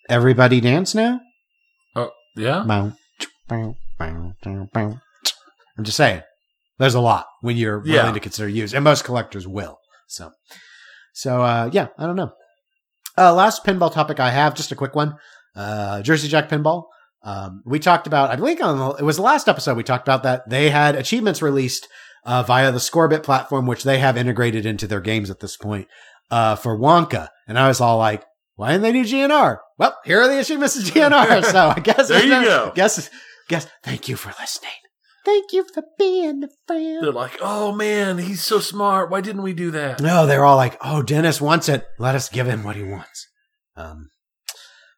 Everybody dance now? Oh, yeah. I'm just saying, there's a lot when you're willing Yeah. to consider used, and most collectors will. So, so uh, yeah, I don't know. Uh, last pinball topic I have, just a quick one. Uh, Jersey Jack Pinball. Um, we talked about, I believe on the, it was the last episode we talked about that they had achievements released uh, via the Scorbit platform, which they have integrated into their games at this point uh, for Wonka. And I was all like, why didn't they do GNR? Well, here are the achievements of GNR. so I guess There you go. Guess, guess. Thank you for listening. Thank you for being a friend. They're like, oh man, he's so smart. Why didn't we do that? No, they're all like, "Oh, Dennis wants it. Let us give him what he wants." Um,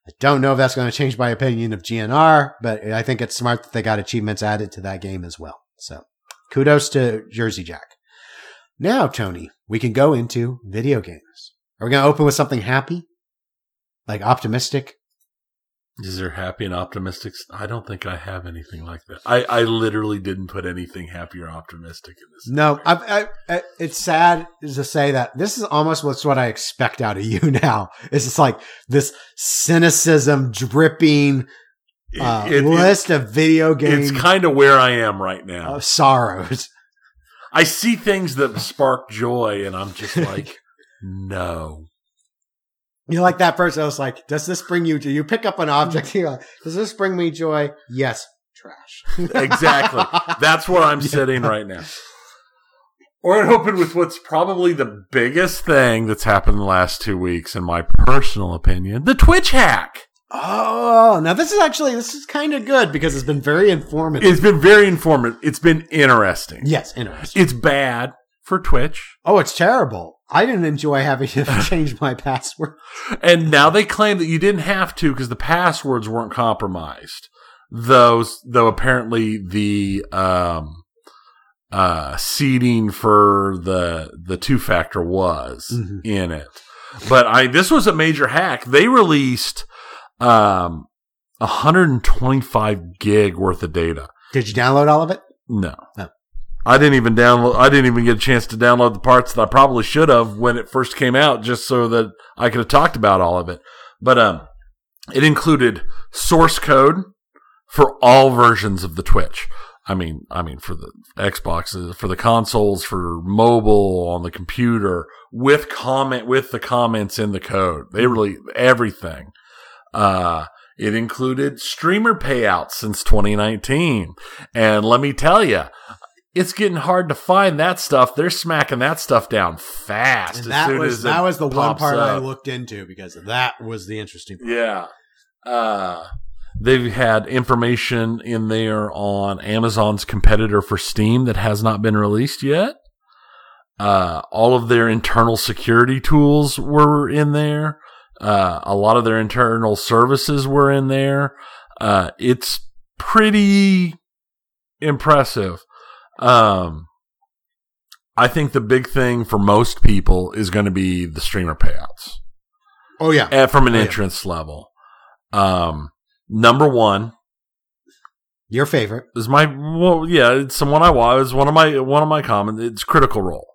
I don't know if that's going to change my opinion of GNR, but I think it's smart that they got achievements added to that game as well. So, kudos to Jersey Jack. Now, Tony, we can go into video games. Are we going to open with something happy, like optimistic? Is there happy and optimistic? I don't think I have anything like that. I, I literally didn't put anything happy or optimistic in this. No, I, I, it's sad to say that this is almost what's what I expect out of you now. It's just like this cynicism dripping uh, It- it- list of video game it's kind of where I am right now. uh, sorrows. I see things that spark joy, and I'm just like, no. You're like that person. I was like, does this bring you joy? You pick up an object. You're like, does this bring me joy? Yes. Trash. Exactly. That's where I'm sitting right now. Or open with what's probably the biggest thing that's happened in the last two weeks, in my personal opinion, the Twitch hack. oh, now this is actually, this is kind of good because it's been very informative. It's been very informative. It's been interesting. yes. Interesting. It's bad for Twitch. Oh, it's terrible. I didn't enjoy having to change my password. And now they claim that you didn't have to because the passwords weren't compromised. Those, though apparently the, um, uh, seeding for the, the two factor was Mhm. in it. But I, this was a major hack. They released, um, 125 gig worth of data. Did you download all of it? No. No. I didn't even download, I didn't even get a chance to download the parts that I probably should have when it first came out just so that I could have talked about all of it. But, um, it included source code for all versions of the Twitch. I mean, I mean, for the Xboxes, for the consoles, for mobile, on the computer, with comment, with the comments in the code. They really, everything. Uh, it included streamer payouts since 2019. And let me tell you, it's getting hard to find that stuff. They're smacking that stuff down fast. And as that soon was as that was the one part I looked into because that was the interesting part. Yeah. Uh, they've had information in there on Amazon's competitor for Steam that has not been released yet. Uh, all of their internal security tools were in there. Uh, a lot of their internal services were in there. Uh, it's pretty impressive. Um, I think the big thing for most people is going to be the streamer payouts Oh yeah. uh, from an Oh, yeah. entrance level. Um, number one Your favorite. is my well, yeah, it's someone I watch. It's one of my one of my comments. It's Critical Role.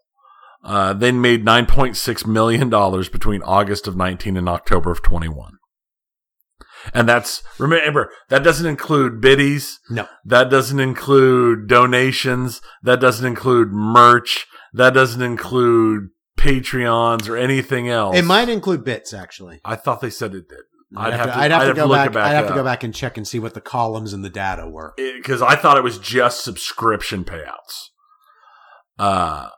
Uh, they made nine point six million dollars between August of nineteen and October of twenty one. And that's remember that doesn't include biddies. No. That doesn't include donations. That doesn't include merch. That doesn't include Patreons or anything else. It might include bits actually. I thought they said it did. I'd, have, to, I'd have to go look back. back I'd have to go back and check and see what the columns and the data were. because I thought it was just subscription payouts. Uh,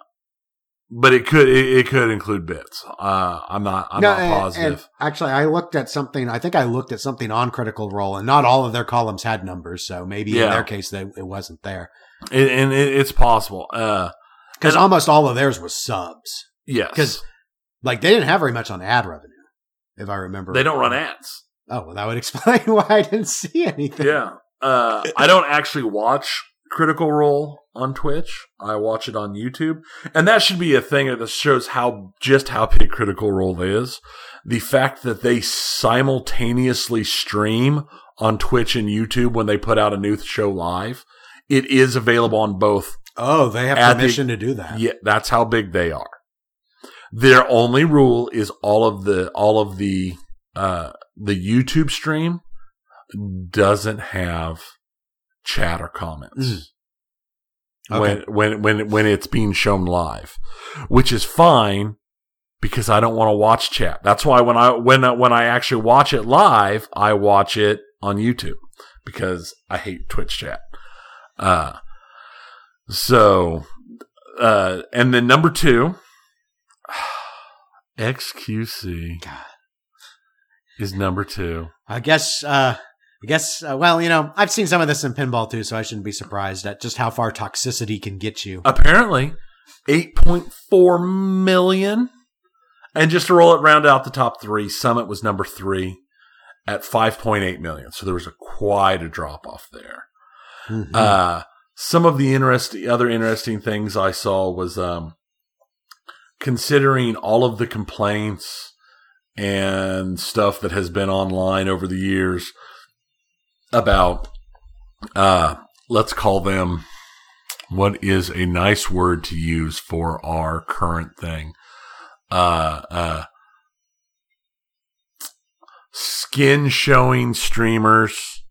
but it could it, it could include bits. Uh, I'm not I'm No, not positive. and actually, I looked at something. I think I looked at something on Critical Role, and not all of their columns had numbers. So maybe in their case, they, it wasn't there and, and it, it's possible. Uh, because And- almost all of theirs was subs. yes, 'Cause- Like they didn't have very much on ad revenue, if I remember. they don't run ads. Oh, well, that would explain why I didn't see anything. Yeah. Uh, I don't actually watch Critical Role on Twitch. I watch it on YouTube. And that should be a thing that shows how, just how big Critical Role is. The fact that they simultaneously stream on Twitch and YouTube when they put out a new show live. It is available on both. Oh, they have At the- permission to do that. Yeah, that's how big they are. Their only rule is all of the, all of the, uh, the YouTube stream doesn't have chat or comments Mm. when, Okay. when, when, when it's being shown live, which is fine because I don't want to watch chat. That's why when I, when, when I actually watch it live, I watch it on YouTube because I hate Twitch chat. Uh, so, uh, and then number two, XQC God. is number two. I guess. Uh, I guess. Uh, well, you know, I've seen some of this in pinball too, so I shouldn't be surprised at just how far toxicity can get you. Apparently, 8.4 million. And just to roll it round out the top three, Summit was number three at 5.8 million. So there was a quite a drop off there. Mhm. Uh, some of the interesting, other interesting things I saw was, um, considering all of the complaints and stuff that has been online over the years about, uh, let's call them, what is a nice word to use for our current thing? Uh, uh, skin showing streamers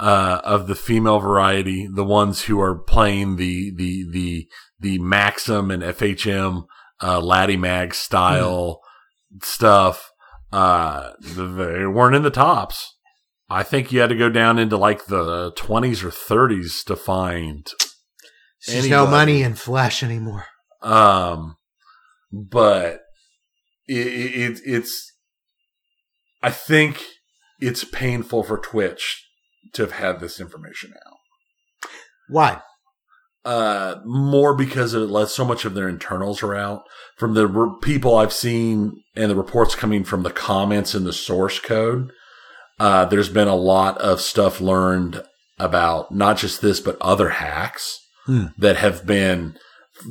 uh, of the female variety, the ones who are playing the the the the Maxim and FHM uh, Laddie Mag style stuff, uh, they weren't in the tops. I think you had to go down into like the twenties or thirties to find. There's no money in flesh anymore. Um, but it, it it's. I think it's painful for Twitch to have had this information out. Why? Uh, more because it lets so much of their internals are out from the re- people I've seen and the reports coming from the comments in the source code. Uh, there's been a lot of stuff learned about not just this, but other hacks Hmm. that have been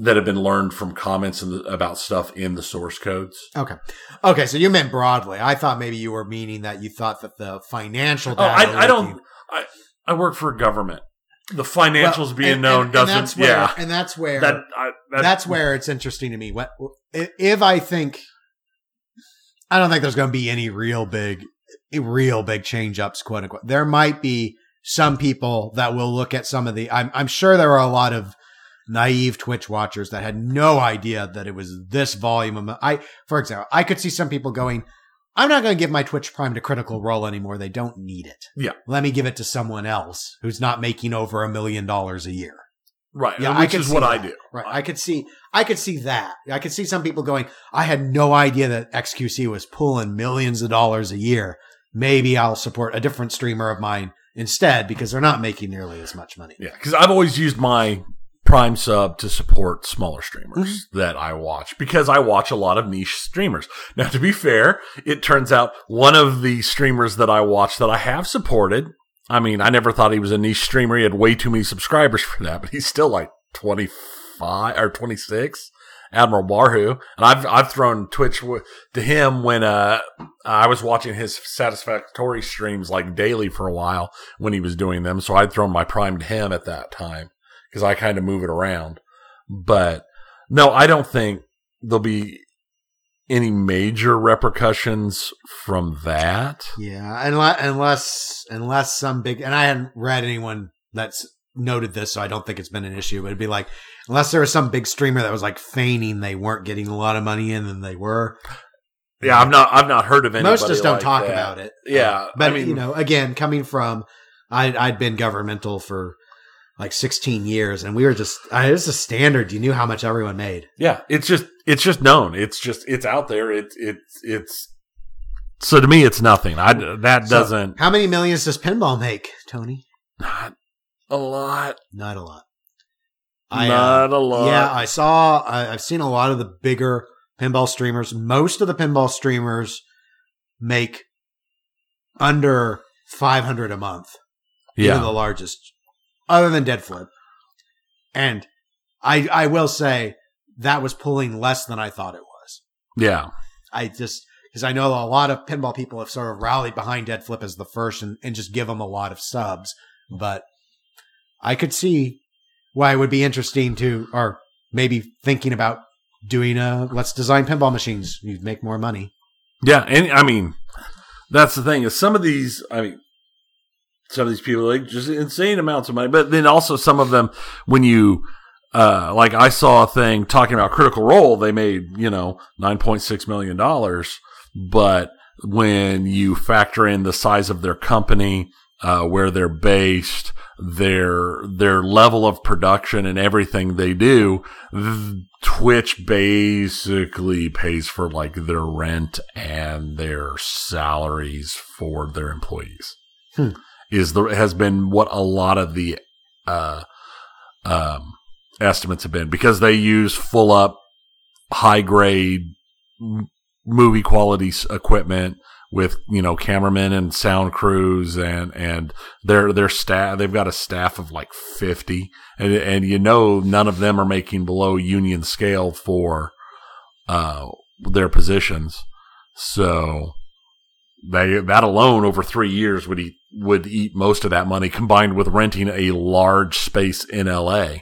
that have been learned from comments the, about stuff in the source codes. Okay. Okay, so you meant broadly. I thought maybe you were meaning that you thought that the financial Oh. I, I don't. I, I work for a government. The financials Well, being and- known and- and doesn't. that's where, yeah, and that's where that, I, that that's where it's interesting to me. What if I think I don't think there's going to be any real big, real big change ups, quote unquote. There might be some people that will look at some of the. I'm I'm sure there are a lot of naive Twitch watchers that had no idea that it was this volume of. I, for example, I could see some people going. I'm not going to give my Twitch Prime to Critical Role anymore. They don't need it. Yeah. Let me give it to someone else who's not making over a million dollars a year. Right. Yeah, I which can is what I do. Right. I could see I could see that. I could see some people going, I had no idea that XQC was pulling millions of dollars a year. Maybe I'll support a different streamer of mine instead because they're not making nearly as much money. Yeah, because I've always used my Prime sub to support smaller streamers Mm-hmm. that I watch because I watch a lot of niche streamers. Now, to be fair, it turns out one of the streamers that I watch that I have supported. I mean, I never thought he was a niche streamer. He had way too many subscribers for that, but he's still like 25 or 26. Admiral Bahroo, and I've I've thrown Twitch w- to him when uh I was watching his satisfactory streams like daily for a while when he was doing them, so I'd thrown my Prime to him at that time because I kind of move it around. But no, I don't think there'll be any major repercussions from that. Yeah, unless unless unless some big and I hadn't read anyone that's noted this, so I don't think it's been an issue. But it'd be like unless there was some big streamer that was like feigning they weren't getting a lot of money in than they were. Yeah, I've not I've not heard of anybody. Most just don't like talk that. about it. Yeah, but I mean, you know, again, coming from I I'd been governmental for like 16 years, and we were just I, it was a standard. You knew how much everyone made. Yeah, it's just it's just known. It's just it's out there. It's it's it's. So to me, it's nothing. I that So, doesn't how many millions does pinball make, Tony? not a lot. Not a lot. I, uh, not a lot. Yeah, I saw. I, I've seen a lot of the bigger pinball streamers. Most of the pinball streamers make under five hundred a month. Even yeah, the largest, other than Dead Flip. And I, I will say that was pulling less than I thought it was. yeah. I just because I know a lot of pinball people have sort of rallied behind Dead Flip as the first and, and just give them a lot of subs. But I could see why it would be interesting to, or maybe thinking about doing a let's design pinball machines. You'd make more money. Yeah, and I mean, that's the thing is some of these. I mean, some of these people like just insane amounts of money, but then also some of them when you. Uh, like I saw a thing talking about Critical Role, they made you know nine point six million dollars, but when you factor in the size of their company, uh, where they're based, their their level of production and everything they do, Twitch basically pays for like their rent and their salaries for their employees. Hmm. Is the has been what a lot of the uh, um, estimates have been because they use full up, high grade movie quality equipment with you know cameramen and sound crews and and their their staff they've got a staff of like 50 and and you know none of them are making below union scale for uh their positions. So they that alone over 3 years would eat would eat most of that money combined with renting a large space in LA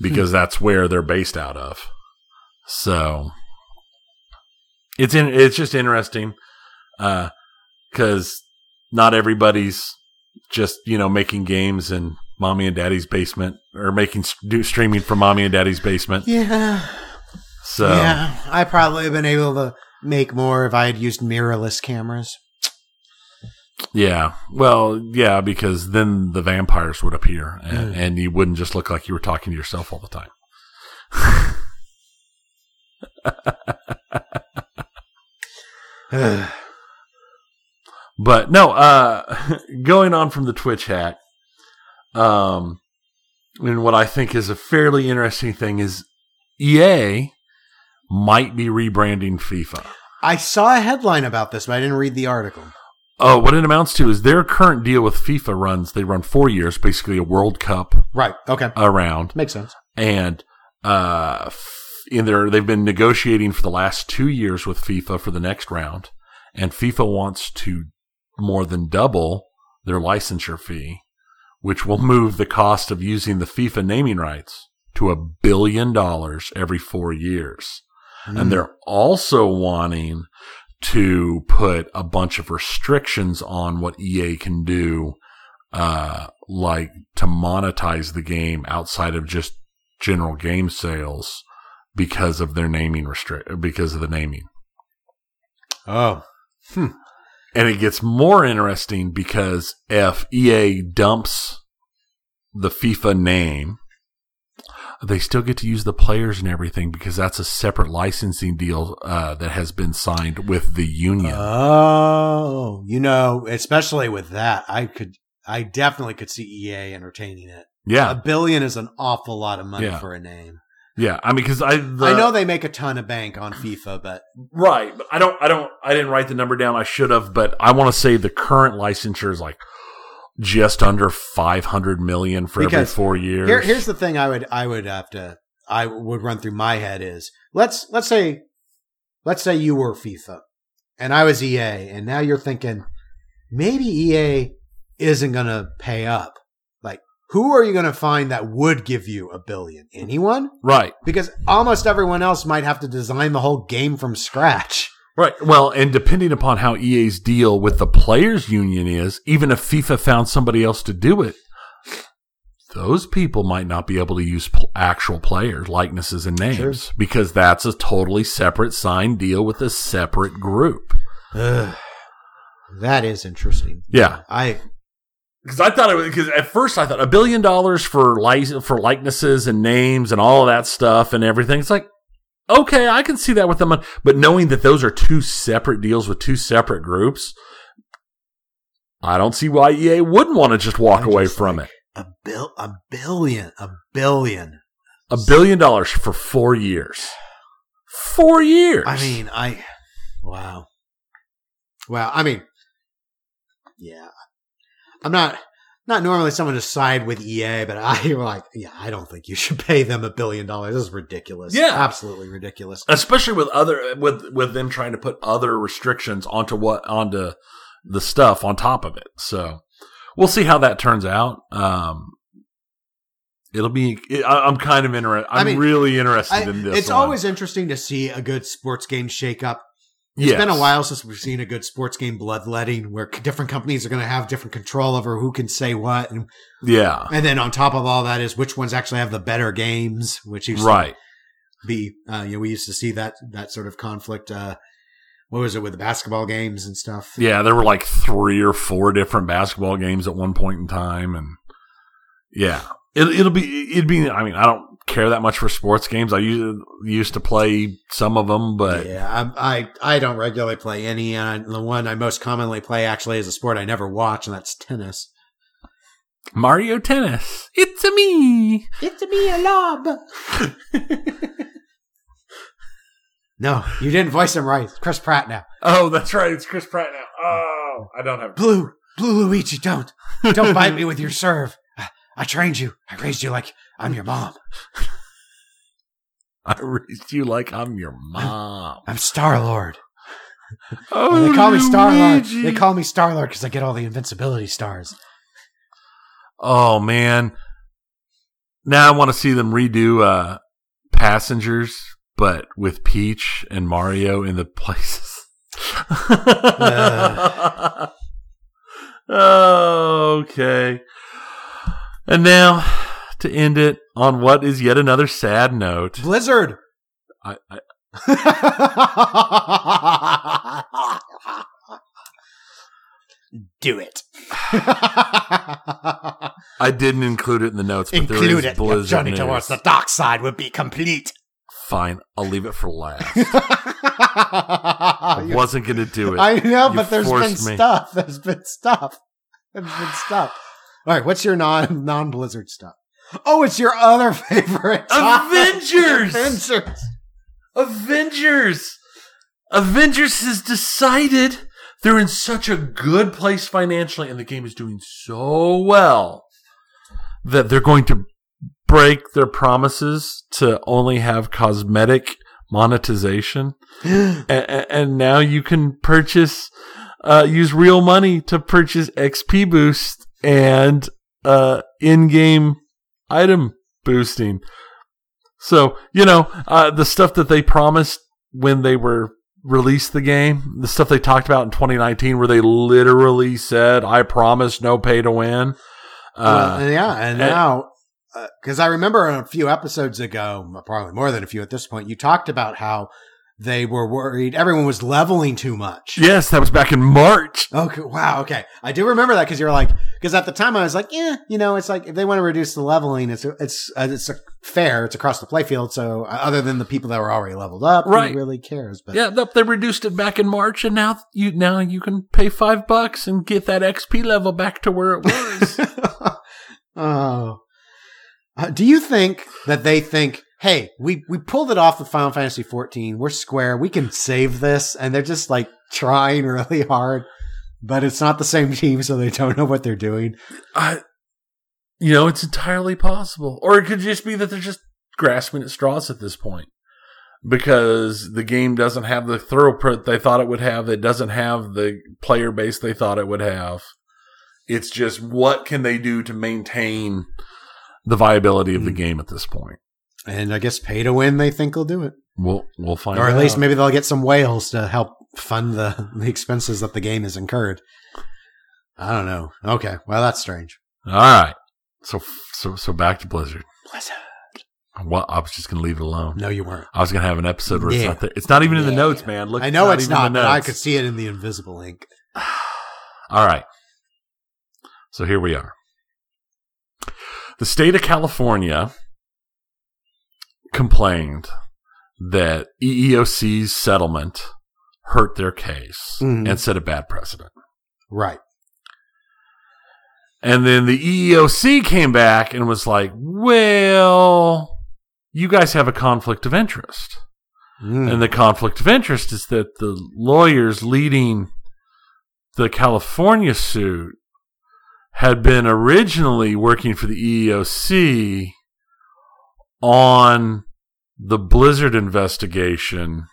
because that's where they're based out of. So it's in it's just interesting because not everybody's just you know making games in mommy and daddy's basement or making do, streaming from mommy and daddy's basement. Yeah. So Yeah. I probably have been able to make more if I had used mirrorless cameras. yeah, well, yeah, because then the vampires would appear and, Mm. and you wouldn't just look like you were talking to yourself all the time. But no, uh, going on from the Twitch hack, um, and what I think is a fairly interesting thing is EA might be rebranding FIFA. I saw a headline about this, but I didn't read the article. Oh, what it amounts to is their current deal with FIFA runs, they run four years, basically a World Cup Right. Okay. around. Makes sense. And, uh, in their, they've been negotiating for the last two years with FIFA for the next round. And FIFA wants to more than double their licensure fee, which will move the cost of using the FIFA naming rights to a billion dollars every four years. Mm. And they're also wanting to put a bunch of restrictions on what EA can do, uh, like to monetize the game outside of just general game sales because of their naming restrict, because of the naming. Oh. And it gets more interesting because if EA dumps the FIFA name they still get to use the players and everything because that's a separate licensing deal uh, that has been signed with the union. Oh, you know, especially with that, I could, I definitely could see EA entertaining it. yeah, A billion is an awful lot of money Yeah. for a name. Yeah. I mean, because I the, I know they make a ton of bank on FIFA, but right, but I don't, I don't, I didn't write the number down. I should have, but I want to say the current licensure is like just under five hundred million for every four years. Here, here's the thing I would I would have to I would run through my head is let's let's say let's say you were FIFA and I was EA and now you're thinking maybe EA isn't going to pay up. Who are you going to find that would give you a billion? Anyone? right, Because almost everyone else might have to design the whole game from scratch. right. Well, and depending upon how EA's deal with the players union is, even if FIFA found somebody else to do it. Those people might not be able to use actual players, likenesses, and names Sure. because that's a totally separate signed deal with a separate group. Ugh. That is interesting. Yeah, I because I thought it was because at first I thought a billion dollars for license for likenesses and names and all of that stuff and everything. It's like okay, I can see that with them, but knowing that those are two separate deals with two separate groups, I don't see why EA wouldn't want to just walk I away just from like- it. a bill a billion a billion. A billion dollars for four years. Four years. I mean, I wow. wow. I mean, yeah. I'm not not normally someone to side with EA, but I like, yeah, I don't think you should pay them a billion dollars. This is ridiculous. Yeah. absolutely ridiculous. especially with other with with them trying to put other restrictions onto what onto the stuff on top of it. So we'll see how that turns out. Um, it'll be. I, I'm kind of interested. I'm I mean, really interested I- in this. it's one. always interesting to see a good sports game shake up. It's Yes. been a while since we've seen a good sports game bloodletting where different companies are going to have different control over who can say what, and Yeah. and then on top of all that is which ones actually have the better games, which used to Right. be uh, you know we used to see that that sort of conflict uh what was it with the basketball games and stuff Yeah. There were like three or four different basketball games at one point in time, and yeah, it, it'll be. It'd be. I mean, I don't care that much for sports games. I used used to play some of them, but yeah I, I i don't regularly play any and the one i most commonly play actually is a sport i never watch and that's tennis Mario Tennis. It's a me. it's a me a lob no you didn't voice him right It's chris pratt now Oh, that's right. It's Chris Pratt now. Oh, I don't have. blue blue luigi don't don't bite me with your serve I, trained you i raised you like i'm your mom I raised you like I'm your mom. i'm star lord Oh, they call me Star Lord. They call me Star Lord because I get all the invincibility stars. Oh man. Now I want to see them redo uh Passengers, but with Peach and Mario in the places. okay. And now to end it on what is yet another sad note. Blizzard. I, I, Do it. I didn't include it in the notes, but there Include is it. Blizzard Your journey news. towards the dark side would be complete. Fine, I'll leave it for last. I I wasn't going to do it. I know, You but there's been me. stuff. There's been stuff. There's been stuff. All right, what's your non non Blizzard stuff? Oh, it's your other favorite. Avengers! Avengers. Avengers! Avengers has decided they're in such a good place financially and the game is doing so well that they're going to break their promises to only have cosmetic monetization. and, and now you can purchase, uh, use real money to purchase XP boost and, uh, in-game item boosting. So, you know, uh, the stuff that they promised when they were released the game, the stuff they talked about in 2019 where they literally said, I promise no pay to win. Uh, Well, yeah, and and- now because I remember a few episodes ago, probably more than a few at this point, you talked about how they were worried everyone was leveling too much. Yes, that was back in March. Okay. Wow. Okay. I do remember that because you're like, because at the time I was like, yeah, you know, it's like if they want to reduce the leveling, it's it's uh, it's a fair. It's across the playfield. So uh, other than the people that were already leveled up, Right. really cares? But Yeah, nope, they reduced it back in March, and now you now you can pay five bucks and get that XP level back to where it was. oh. Uh, do you think that they think, hey, we, we pulled it off with Final Fantasy 14. We're square. We can save this. And they're just like trying really hard, but it's not the same team, so they don't know what they're doing. I, you know, it's entirely possible, or it could just be that they're just grasping at straws at this point because the game doesn't have the throughput they thought it would have. It doesn't have the player base they thought it would have. It's just what can they do to maintain the viability of the Hmm. game at this point. And I guess pay to win, they think will do it. We'll we'll find or at out. least maybe they'll get some whales to help fund the, the expenses that the game has incurred. I don't know. Okay. Well, that's strange. All right. So so so back to Blizzard. Blizzard. Well, I was just gonna leave it alone. No, you weren't. I was gonna have an episode where it's not there. It's not even in the notes, man. Look, I know it's even in not, but I could see it in the invisible ink. All right. So here we are. The state of California complained that EEOC's settlement hurt their case Mhm. and set a bad precedent. Right. And then the EEOC came back and was like, well, you guys have a conflict of interest. Mm. And the conflict of interest is that the lawyers leading the California suit had been originally working for the EEOC on the Blizzard investigation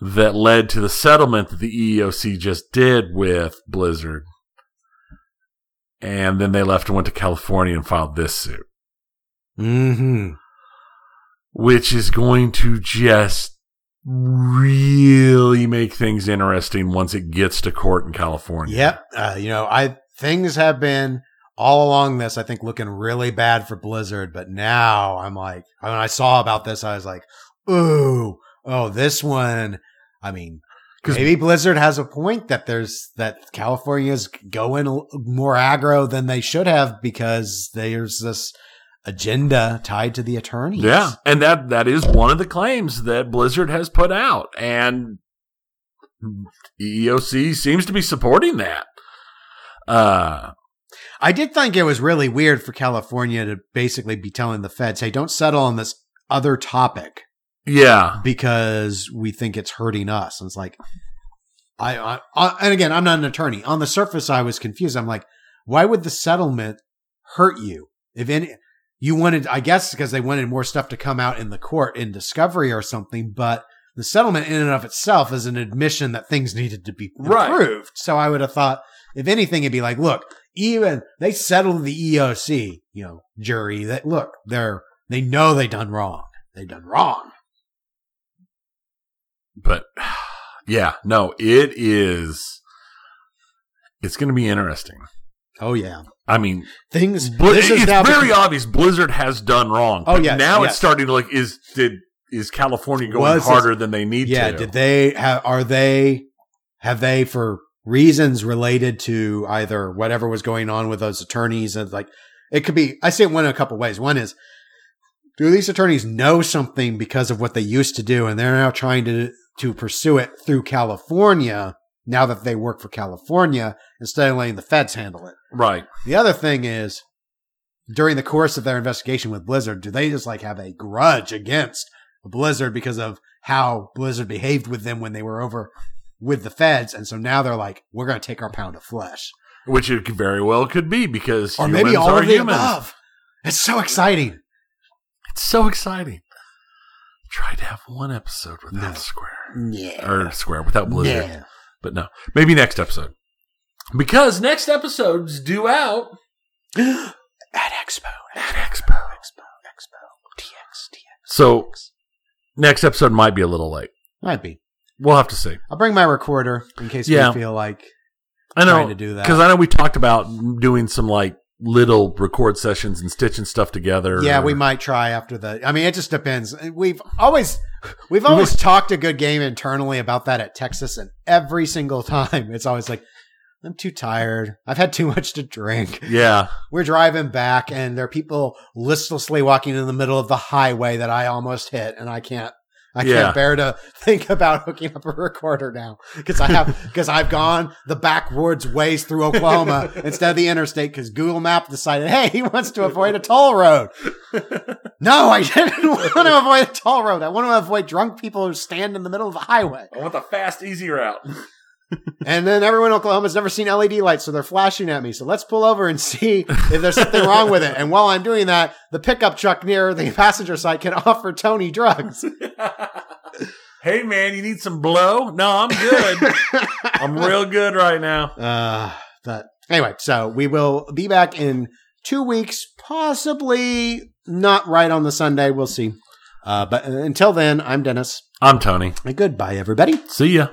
that led to the settlement that the EEOC just did with Blizzard. And then they left and went to California and filed this suit hmm which is going to just really make things interesting once it gets to court in California. Yep. Uh, you know, I things have been all along this. I think looking really bad for Blizzard, but now I'm like, when I saw about this, I was like, ooh, oh, this one. I mean, maybe Blizzard has a point that there's that California's going more aggro than they should have because there's this agenda tied to the attorneys. Yeah, and that that is one of the claims that Blizzard has put out, and EEOC seems to be supporting that. Uh, I did think it was really weird for California to basically be telling the feds, "Hey, don't settle on this other topic yeah, because we think it's hurting us." And it's like, I, I, I, and again, I'm not an attorney. On the surface, I was confused. I'm like, why would the settlement hurt you? If any, you wanted, I guess, because they wanted more stuff to come out in the court in discovery or something, but. The settlement in and of itself is an admission that things needed to be Right. So I would have thought, if anything, it'd be like, look, even they settled the EEOC, you know, jury that look, they're they know they done wrong. They done wrong. but yeah, no, it is. It's going to be interesting. Oh yeah, I mean, things. Bli- this is it's very obvious Blizzard has done wrong. Oh, yeah. now yes. it's starting to like is did is California going Was harder than they need Yeah, to? did they have? Are they? Have they for reasons related to either whatever was going on with those attorneys and like it could be? I see it one in a couple ways. One is. Do these attorneys know something because of what they used to do, and they're now trying to to pursue it through California now that they work for California instead of letting the feds handle it? right. The other thing is, during the course of their investigation with Blizzard, do they just like have a grudge against Blizzard because of how Blizzard behaved with them when they were over with the feds? And so now they're like, we're going to take our pound of flesh. Which it very well could be because Or maybe all are of the humans. above. It's so exciting. It's so exciting. Tried to have one episode without No. Square Yeah. or Square without Blizzard, Yeah. but no, maybe next episode because next episode's due out At Expo. at Expo. Expo. Expo. TX. TX. So next episode might be a little late. Might be. We'll have to see. I'll bring my recorder in case Yeah. we feel like I know, trying to do that. because I know we talked about doing some like little record sessions and stitching stuff together. Yeah, we might try after the. I mean, it just depends. We've always we've always talked a good game internally about that at Texas, and every single time it's always like, I'm too tired. I've had too much to drink. Yeah, We're driving back, and there are people listlessly walking in the middle of the highway that I almost hit, and I can't. I Yeah. can't bear to think about hooking up a recorder now because I have because I've gone the backwoods ways through Oklahoma instead of the interstate because Google Map decided, hey, he wants to avoid a toll road. No, I didn't want to avoid a toll road. I want to avoid drunk people who stand in the middle of the highway. I want the fast, easy route. And then everyone in Oklahoma's never seen LED lights, so they're flashing at me. So let's pull over and see if there's something wrong with it. And while I'm doing that, the pickup truck near the passenger side can offer Tony drugs. hey man, you need some blow? No, I'm good. I'm real good right now. Uh, but anyway, so we will be back in two weeks, possibly not right on the Sunday. We'll see. Uh, but until then, I'm Dennis. I'm Tony. And goodbye, everybody. See ya.